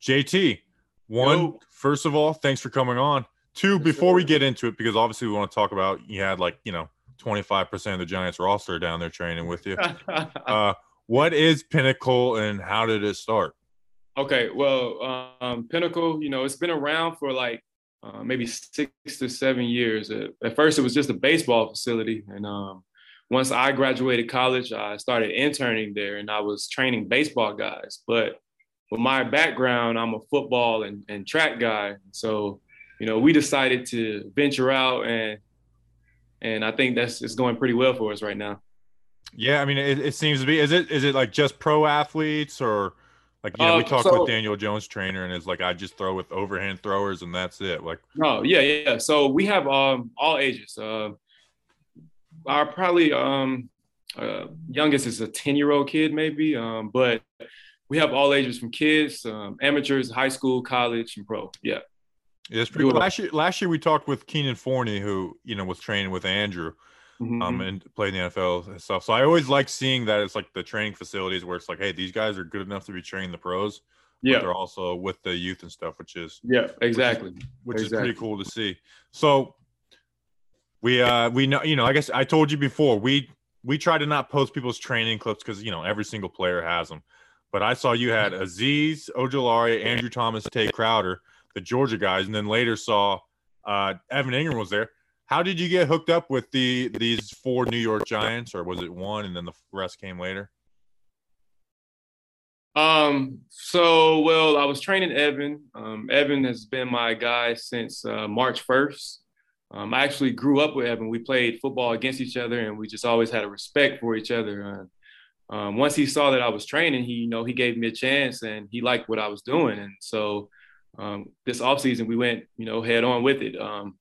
JT, one, Yo. first of all, thanks for coming on. Two, Yes, before we get into it, because obviously we want to talk about you had like, you know, 25% of the Giants roster down there training with you. [laughs] Uh, what is Pinnacle and how did it start? Okay, well, um, Pinnacle, you know, it's been around for like uh, maybe six to seven years. At, first, it was just a baseball facility, and um, once I graduated college, I started interning there, and I was training baseball guys. But with my background, I'm a football and, and track guy, so you know, we decided to venture out, and and I think that's it's going pretty well for us right now. Yeah, I mean, it, it seems to be. Is it is it like just pro athletes or like you know we Uh, talked so- with Daniel Jones trainer and it's like I just throw with overhand throwers and that's it. Like Oh yeah, yeah. So we have um all ages. Uh, our probably um uh, youngest is a ten year old kid maybe, um, but we have all ages from kids, um, amateurs, high school, college, and pro. Yeah. yeah it's pretty cool. Last year, last year we talked with Keenan Forney, who you know was training with Andrew, Mhm. um, and play in the NFL and stuff. So I always like seeing that it's like the training facilities where it's like, hey, these guys are good enough to be training the pros, but yeah. they're also with the youth and stuff, which is Yeah. Exactly. which is pretty Exactly. cool to see. So we uh we know you know I guess I told you before we we try to not post people's training clips because you know every single player has them. But I saw you had Azeez Ojulari, Andrew Thomas, Tae Crowder, the Georgia guys, and then later saw uh Evan Engram was there. How did you get hooked up with the these four New York Giants, or was it one and then the rest came later? Um, so well, I was training Evan. Um, Evan has been my guy since uh, March 1st. Um, I actually grew up with Evan. We played football against each other and we just always had a respect for each other. And um, once he saw that I was training, he, you know, he gave me a chance and he liked what I was doing. And so um, this offseason we went, you know, head on with it. Um,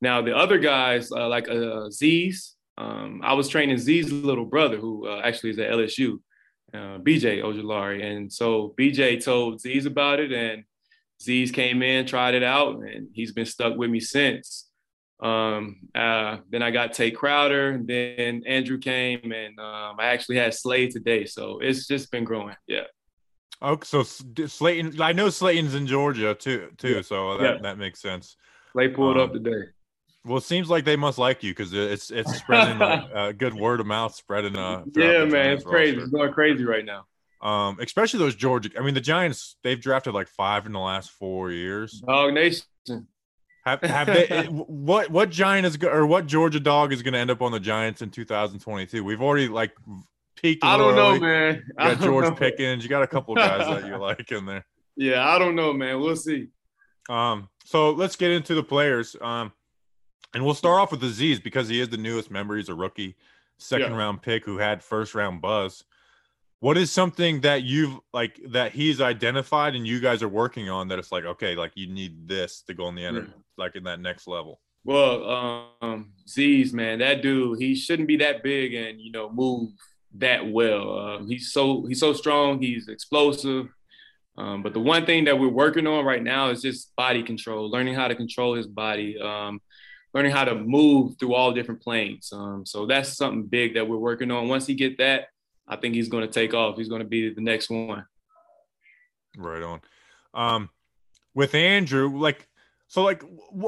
now the other guys uh, like uh, Z's, um, I was training Z's little brother who uh, actually is at LSU uh, BJ Ojulari. And so BJ told Z's about it, and Z's came in, tried it out, and he's been stuck with me since. Um, uh, then I got Tae Crowder, and then Andrew came, and um, I actually had Slade today. So it's just been growing. Yeah. Oh, so Slayton, I know Slayton's in Georgia too, too. Yeah. So that, Yeah. that makes sense. Slade pulled Um, up today. Well, it seems like they must like you because it's it's spreading like, [laughs] uh, good word of mouth spreading. Uh, Yeah, man, it's crazy. It's going crazy right now. Um, especially those Georgia. I mean, the Giants they've drafted like five in the last four years. Dog Nation. Have, have [laughs] they? what what Giant is or what Georgia dog is going to end up on the Giants in 2022? We've already like peaked. I don't little know, man. You got George know. Pickens. You got a couple guys that you [laughs] like in there. Yeah, I don't know, man. We'll see. Um, so let's get into the players. Um, and we'll start off with Azeez because he is the newest member. He's a rookie, second Yeah. round pick who had first round buzz. What is something that you've like that he's identified and you guys are working on that it's like okay, like you need this to go in the end, Yeah. like in that next level. Well, um, Z's man, that dude, he shouldn't be that big and you know move that well. Um, he's so he's so strong. He's explosive. Um, but the one thing that we're working on right now is just body control, learning how to control his body, um, learning how to move through all different planes. Um, so that's something big that we're working on. Once he get that, I think he's going to take off. He's going to be the next one. Right on. Um, with Andrew, like, so, like,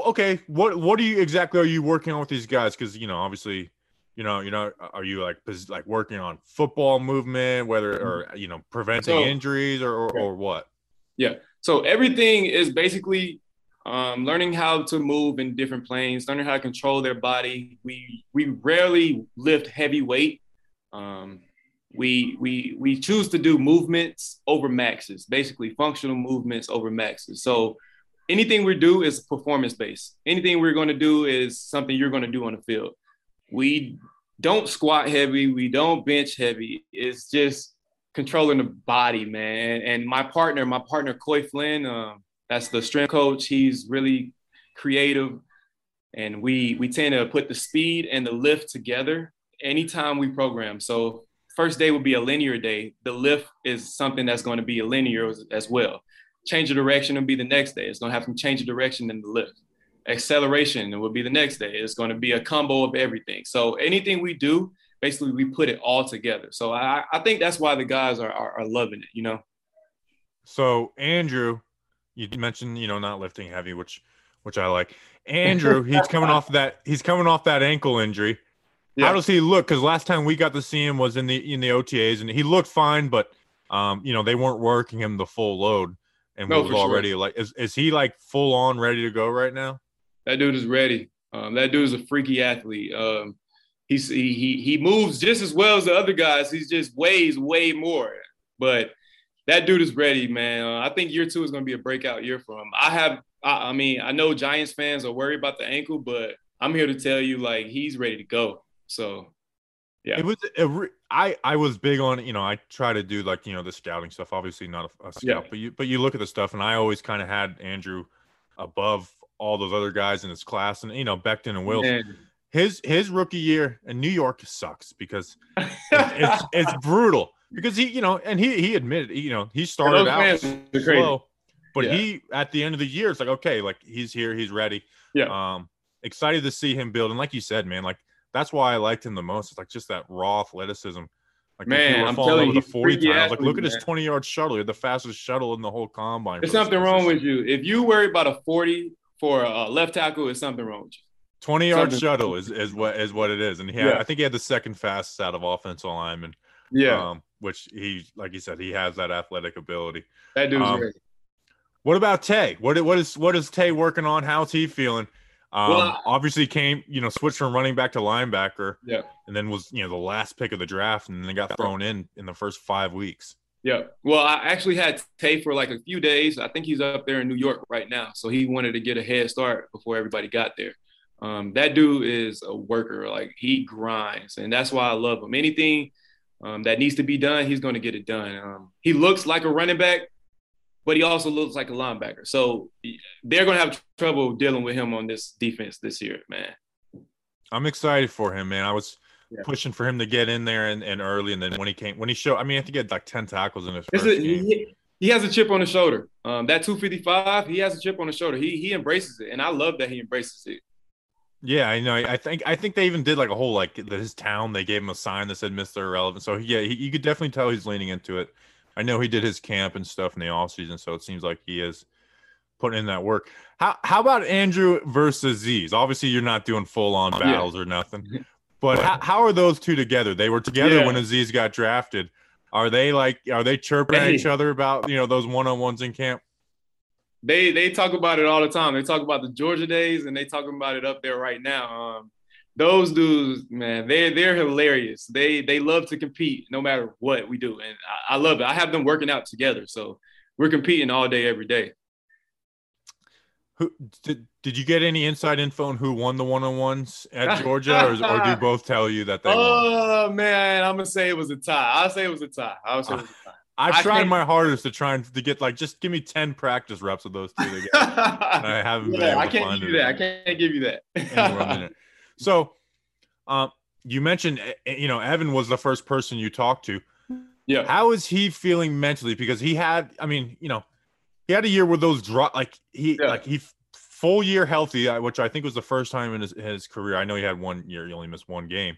okay, what what are you exactly are you working on with these guys? Because you know, obviously, you know, you know, are you like like working on football movement, whether or you know, preventing So- injuries or or, or what? Yeah. So everything is basically um, learning how to move in different planes, learning how to control their body. We we rarely lift heavy weight. Um, we we we choose to do movements over maxes, basically functional movements over maxes. So anything we do is performance based. Anything we're going to do is something you're going to do on the field. We don't squat heavy. We don't bench heavy. It's just controlling the body, man. And my partner, my partner Coy Flynn, um, that's the strength coach. He's really creative, and we we tend to put the speed and the lift together anytime we program. So first day would be a linear day. The lift is something that's going to be a linear as, as well. Change of direction will be the next day. It's going to have some change of direction in the lift. Acceleration will be the next day. It's going to be a combo of everything. So anything we do, basically we put it all together. So I, I think that's why the guys are, are, are loving it, you know? So Andrew, you mentioned, you know, not lifting heavy, which, which I like. [laughs] Andrew, he's coming off that, he's coming off that ankle injury. Yeah. How does he look? Because last time we got to see him was in the in the OTAs, and he looked fine, but um, you know they weren't working him the full load, and no, was already sure. like, is is he like full on ready to go right now? That dude is ready. Um, that dude is a freaky athlete. Um, he's he, he he moves just as well as the other guys. He's just weighs way more, but that dude is ready, man. Uh, I think year two is going to be a breakout year for him. I have, I, I mean, I know Giants fans are worried about the ankle, but I'm here to tell you, like, he's ready to go. So yeah, it was. I I was big on you know I try to do like you know the scouting stuff. Obviously not a, a scout, yeah. but you but you look at the stuff, and I always kind of had Andrew above all those other guys in his class, and you know Becton and Wills. Man. His his rookie year in New York sucks because [laughs] it's, it's, it's brutal because he you know and he he admitted you know he started out slow, but yeah. he at the end of the year it's like okay like he's here he's ready. Yeah. Um, excited to see him build, and like you said, man, like that's why I liked him the most. It's like just that raw athleticism. Like man, I'm telling you, the 40 times. Like look at his 20 yard shuttle. You're the fastest shuttle in the whole combine. There's something wrong with you. If you worry about a 40 for a left tackle, is something wrong with you. 20 yard something shuttle is, is what is what it is. And yeah, I think he had the second fastest out of offensive linemen. Yeah. Um, which he like you said, he has that athletic ability. That dude's um, great. What about Tay? What what is what is Tay working on? How's he feeling? Um, well, obviously came, you know, switched from running back to linebacker. Yeah. And then was, you know, the last pick of the draft and then got thrown in in the first five weeks. Yeah. Well, I actually had Tay for like a few days. I think he's up there in New York right now. So he wanted to get a head start before everybody got there. Um, that dude is a worker. Like he grinds. And that's why I love him. Anything um, that needs to be done, he's going to get it done. Um, he looks like a running back, but he also looks like a linebacker. So they're going to have trouble dealing with him on this defense this year, man. I'm excited for him, man. I was yeah. pushing for him to get in there and, and early, and then when he came, when he showed, I mean, I think he had like ten tackles in his first a, game. He, he, has a chip on the shoulder. Um, that 255, he has a chip on the shoulder. He he embraces it, and I love that he embraces it. Yeah, I know. I think I think they even did like a whole like his town. They gave him a sign that said "Mr. Irrelevant." So yeah, he, you could definitely tell he's leaning into it. I know he did his camp and stuff in the off season, so it seems like he is putting in that work. How how about Andrew versus Z's? Obviously, you're not doing full on battles yeah. or nothing, [laughs] but how, how, are those two together? They were together yeah. when Azeez got drafted. Are they like are they chirping hey. at each other about you know those one on ones in camp? They they talk about it all the time. They talk about the Georgia days and they talk about it up there right now. Um, those dudes, man, they they're hilarious. They they love to compete no matter what we do, and I, I, love it. I have them working out together, so we're competing all day, every day. Who did did you get any inside info on who won the one on ones at [laughs] Georgia, or, or do both tell you that they? Oh won? man, I'm gonna say it was a tie. I'll say it was a tie. I'll say it was a tie. I've I tried my hardest to try and to get like just give me ten practice reps of those two together. [laughs] I haven't yeah, been able I can't give you that. I can't give you that. So, um, you mentioned, eh, eh, you know, Evan was the first person you talked to. Yeah. How is he feeling mentally? Because he had, I mean, you know, he had a year with those drop, like he, yeah. like he full year healthy, uh, which I think was the first time in his, his career. I know he had one year, he only missed one game.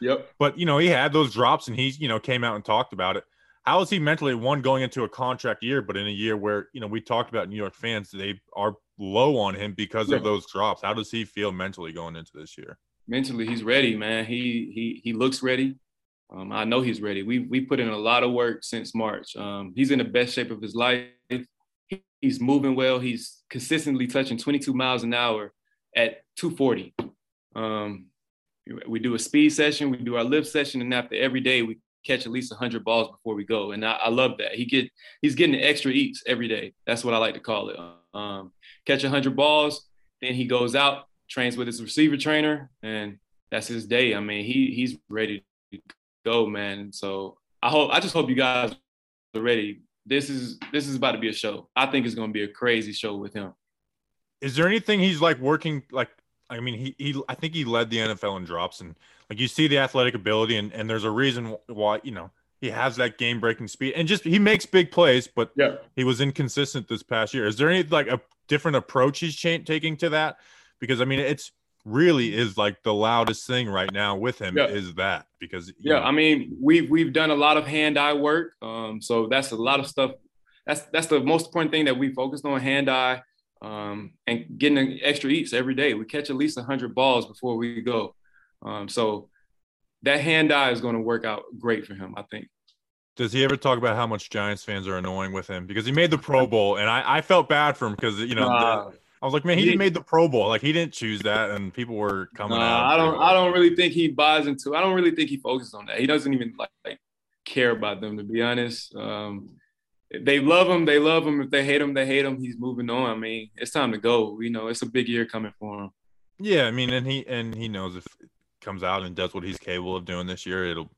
Yep. But you know, he had those drops, and he, you know, came out and talked about it. How is he mentally? One going into a contract year, but in a year where you know we talked about New York fans, they are low on him because yeah. of those drops. How does he feel mentally going into this year? Mentally, he's ready, man. He he he looks ready. Um, I know he's ready. We we put in a lot of work since March. Um, he's in the best shape of his life. He's moving well. He's consistently touching 22 miles an hour at 240. Um, we do a speed session, we do our lift session, and after every day we catch at least 100 balls before we go, and I, I love that. He get he's getting extra eats every day. That's what I like to call it. Um, catch 100 balls, then he goes out, trains with his receiver trainer, and that's his day. I mean, he he's ready to go, man. So I hope I just hope you guys are ready. This is this is about to be a show. I think it's going to be a crazy show with him. Is there anything he's like working like? I mean, he he I think he led the NFL in drops, and like you see the athletic ability, and and there's a reason why you know he has that game breaking speed, and just he makes big plays, but Yeah. he was inconsistent this past year. Is there any like a different approach he's cha- taking to that? Because I mean, it's really is like the loudest thing right now with him Yeah. is that because Yeah, know, I mean, we've we've done a lot of hand-eye work. Um, so that's a lot of stuff. That's that's the most important thing that we focused on hand-eye um, and getting extra eats every day. We catch at least hundred balls before we go. Um, so that hand-eye is going to work out great for him, I think. Does he ever talk about how much Giants fans are annoying with him? Because he made the Pro Bowl, and I, I felt bad for him because you know Nah, the- I was like, man, he, he- made the Pro Bowl. Like he didn't choose that, and people were coming nah, out. I don't I don't really think he buys into. I don't really think he focuses on that. He doesn't even like, like care about them to be honest. Um, they love him, they love him. If they hate him, they hate him. He's moving on. I mean, it's time to go. You know, it's a big year coming for him. Yeah, I mean, and he and he knows if comes out and does what he's capable of doing this year, it'll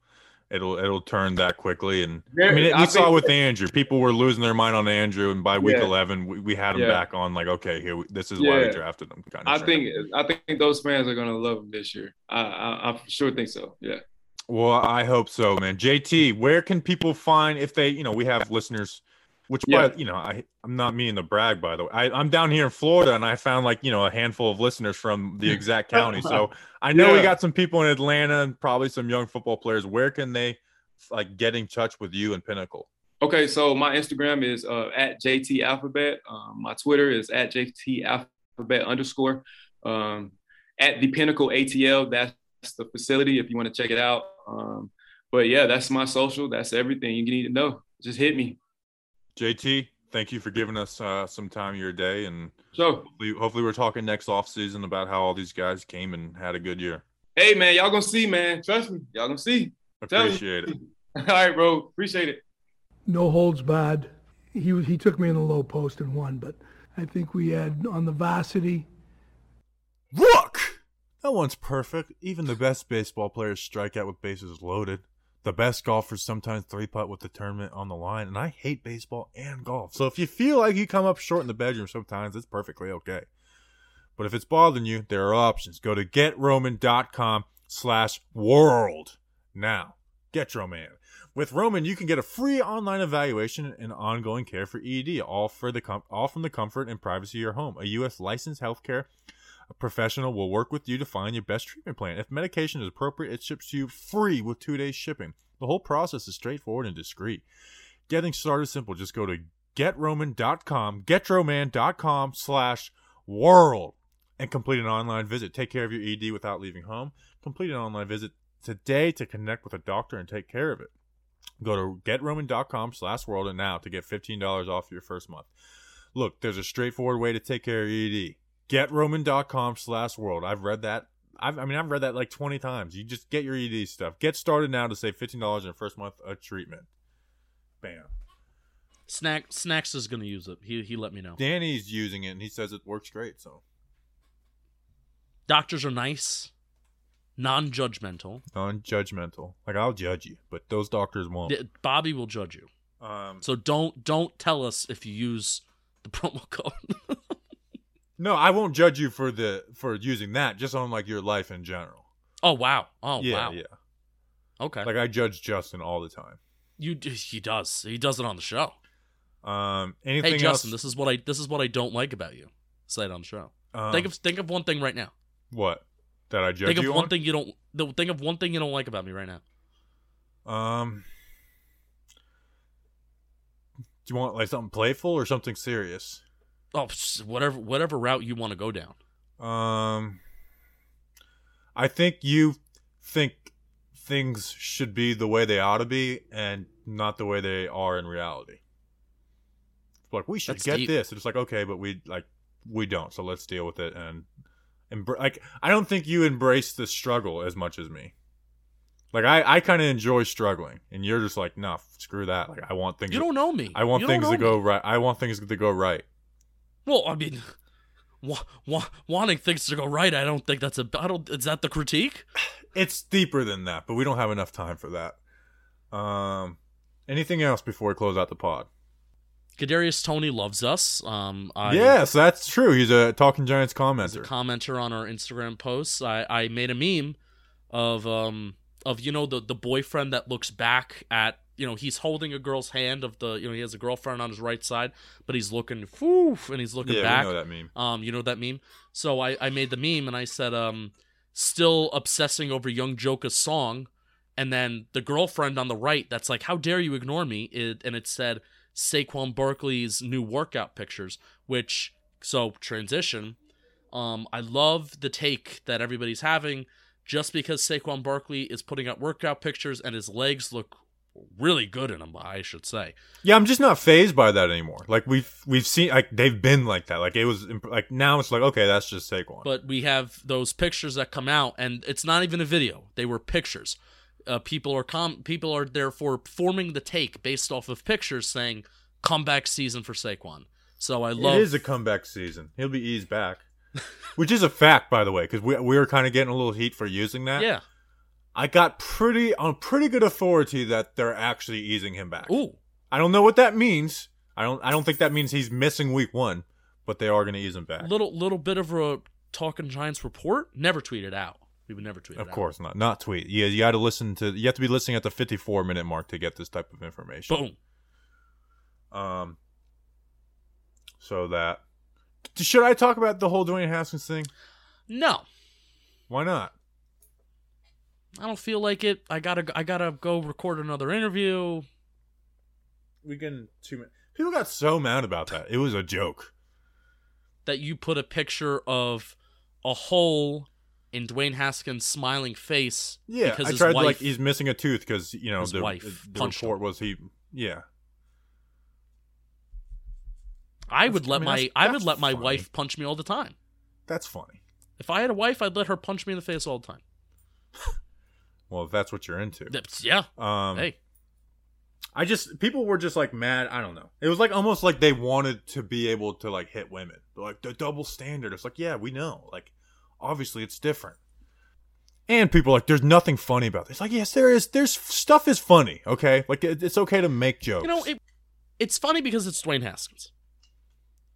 it'll it'll turn that quickly. And I mean, it, we I saw with Andrew, people were losing their mind on Andrew, and by week Yeah. eleven, we, we had him Yeah. back on like, okay, here, we, this is why we drafted him. Kind of I think I think those fans are gonna love him this year. I I, I sure think so. Yeah. Well, I hope so, man. JT, where can people find if they, you know, we have listeners, which, Yeah. by, you know, I, I'm not meaning to brag, by the way. I, I'm down here in Florida and I found like, you know, a handful of listeners from the [laughs] exact county. So [laughs] I know we got some people in Atlanta and probably some young football players. Where can they like get in touch with you and Pinnacle? Okay, so my Instagram is uh, at JT Alphabet. Um, my Twitter is at JT Alphabet underscore. Um, at the Pinnacle ATL, that's the facility if you want to check it out. Um, but yeah, that's my social. That's everything you need to know. Just hit me. JT, thank you for giving us uh, some time of your day. And So, hopefully, hopefully we're talking next off season about how all these guys came and had a good year. hey man, y'all gonna see, man. Trust me, y'all gonna see. Tell. Appreciate it. [laughs] All right, bro. Appreciate it. no holds barred. He was, he took me in the low post and won, but I think we had on the varsity. Look! No one's perfect. Even the best baseball players strike out with bases loaded. The best golfers sometimes three putt with the tournament on the line, and I hate baseball and golf. So if you feel like you come up short in the bedroom sometimes, it's perfectly okay. But if it's bothering you, there are options. Go to getroman.com slash world. Now, get Roman. With Roman, you can get a free online evaluation and ongoing care for ED, all for the com- all from the comfort and privacy of your home. A U.S. licensed healthcare a professional will work with you to find your best treatment plan. If medication is appropriate, it ships to you free with two days shipping. The whole process is straightforward and discreet. Getting started is simple. Just go to getroman.com, getroman.com slash world, and complete an online visit. Take care of your ED without leaving home. Complete an online visit today to connect with a doctor and take care of it. Go to getroman.com slash world and now to get $15 off your first month. Look, there's a straightforward way to take care of your ED getroman.com slash world i've read that I've, i mean i've read that like 20 times you just get your ed stuff get started now to save $15 in your first month of treatment bam Snack Snacks is gonna use it. He he let me know. danny's using it and he says it works great so Doctors are nice, non-judgmental. non-judgmental like i'll judge you but those doctors won't Bobby will judge you. um, So don't don't tell us if you use the [laughs] promo code. No i won't judge you for the for using that just on like your life in general oh wow. Oh yeah wow. yeah Okay. like i judge justin all the time you he does. He does it on the show. um anything Hey Justin, else this is what I this is what I don't like about you. Say it on the show. um, think of think of one thing right now. what that i judge think of you one on? thing you don't. th- Think of one thing you don't like about me right now. Um, do you want like something playful or something serious? Oh, whatever whatever route you want to go down. Um, I think you think things should be the way they ought to be and not the way they are in reality. Like we should That's get deep. this. It's like okay, but we like we don't. So let's deal with it and embr- like I don't think you embrace the struggle as much as me. Like I, I kind of enjoy struggling, and you're just like, nah, screw that. Like I want things. You don't know me. I want You things to go me. right. I want things to go right. Well, I mean, wa- wa- wanting things to go right, I don't think that's a. I don't. Is that the critique? It's deeper than that, but we don't have enough time for that. Um, anything else before we close out the pod? Kadarius Toney loves us. Um, I, yes, that's true. He's a Talking Giants commenter. commenter on our Instagram posts. I, I made a meme of um of you know the the boyfriend that looks back at you know he's holding a girl's hand of the you know he has a girlfriend on his right side but he's looking woof and he's looking yeah, back. we know that meme. um you know that meme? So I I made the meme and I said um still obsessing over Yung Joka's song. And then the girlfriend on the right that's like how dare you ignore me? It, and it said Saquon Barkley's new workout pictures which so transition. Um I love the take that everybody's having. Just because Saquon Barkley is putting out workout pictures and his legs look really good in them I should say Yeah, I'm just not phased by that anymore. Like we've we've seen like they've been like that. Like it was like now it's like okay, that's just Saquon. but we have those pictures that come out and it's not even a video they were pictures uh, people are com- people are therefore forming the take based off of pictures saying comeback season for Saquon so I love it is a comeback season. He'll be eased back, [laughs] which is a fact, by the way, because we we were kind of getting a little heat for using that. yeah I got pretty on pretty good authority that they're actually easing him back. ooh I don't know what that means. I don't I don't think that means he's missing week one, but they are going to ease him back. little little bit of a talking giants report never tweeted out we would never tweet it Of out. course not. Not tweet. Yeah, you got to listen to. You have to be listening at the 54 minute mark to get this type of information. boom Um. So that. Should I talk about the whole Dwayne Haskins thing? no Why not? I don't feel like it I gotta I gotta go record another interview We can two minutes. People got so mad about that. It was a joke. that you put a picture of a hole in Dwayne Haskins' smiling face Yeah, because I his tried to, wife like he's missing a tooth because you know the, wife the report was he. Yeah, I would let I mean, my I would let my funny. wife punch me all the time. that's funny. If I had a wife, I'd let her punch me in the face all the time. [laughs] Well, if that's what you're into. That's- yeah. Um, hey, I just people were just like mad. I don't know. It was like almost like they wanted to be able to like hit women. They're like the double standard. It's like yeah, we know. Like obviously it's different. And people are like there's nothing funny about this. Like yes, there is. There's stuff is funny. Okay, like it, it's okay to make jokes. you know it. It's funny because it's Dwayne Haskins.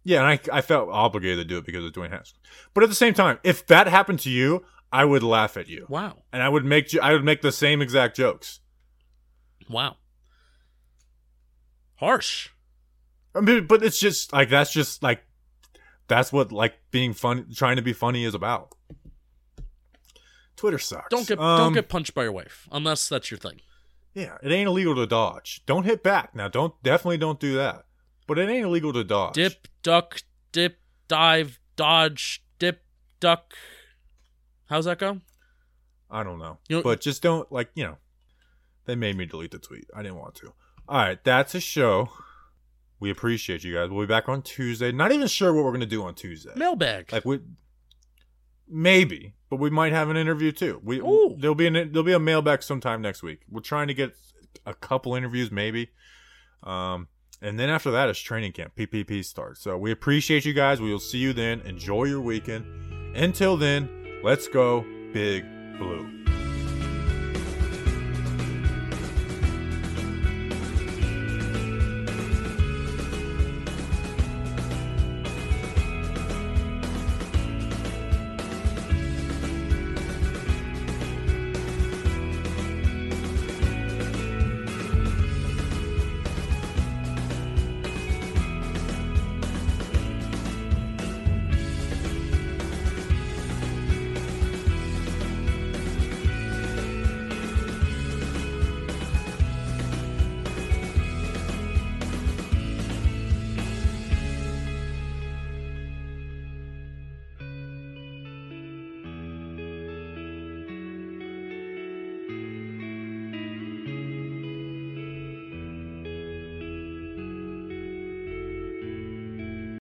yeah, and I I felt obligated to do it because of Dwayne Haskins. But at the same time, if that happened to you, I would laugh at you, Wow, and I would make I would make the same exact jokes. wow, harsh. I mean, but it's just like that's just like that's what like being funny, trying to be funny is about. Twitter sucks. Don't get Um, don't get punched by your wife unless that's your thing. Yeah, it ain't illegal to dodge. Don't hit back now. Don't definitely don't do that. But it ain't illegal to dodge. Dip, duck, dip, dive, dodge, dip, duck. How's that go? I don't know. You know- but just don't like you know. They made me delete the tweet. I didn't want to. All right, that's a show. We appreciate you guys. We'll be back on Tuesday. Not even sure what we're gonna do on Tuesday. Mailbag. Like we maybe, but we might have an interview too. We Ooh. there'll be an there'll be a mailbag sometime next week. We're trying to get a couple interviews maybe. Um and then after that is training camp. PPP starts. So we appreciate you guys. We will see you then. Enjoy your weekend. Until then, let's go big blue.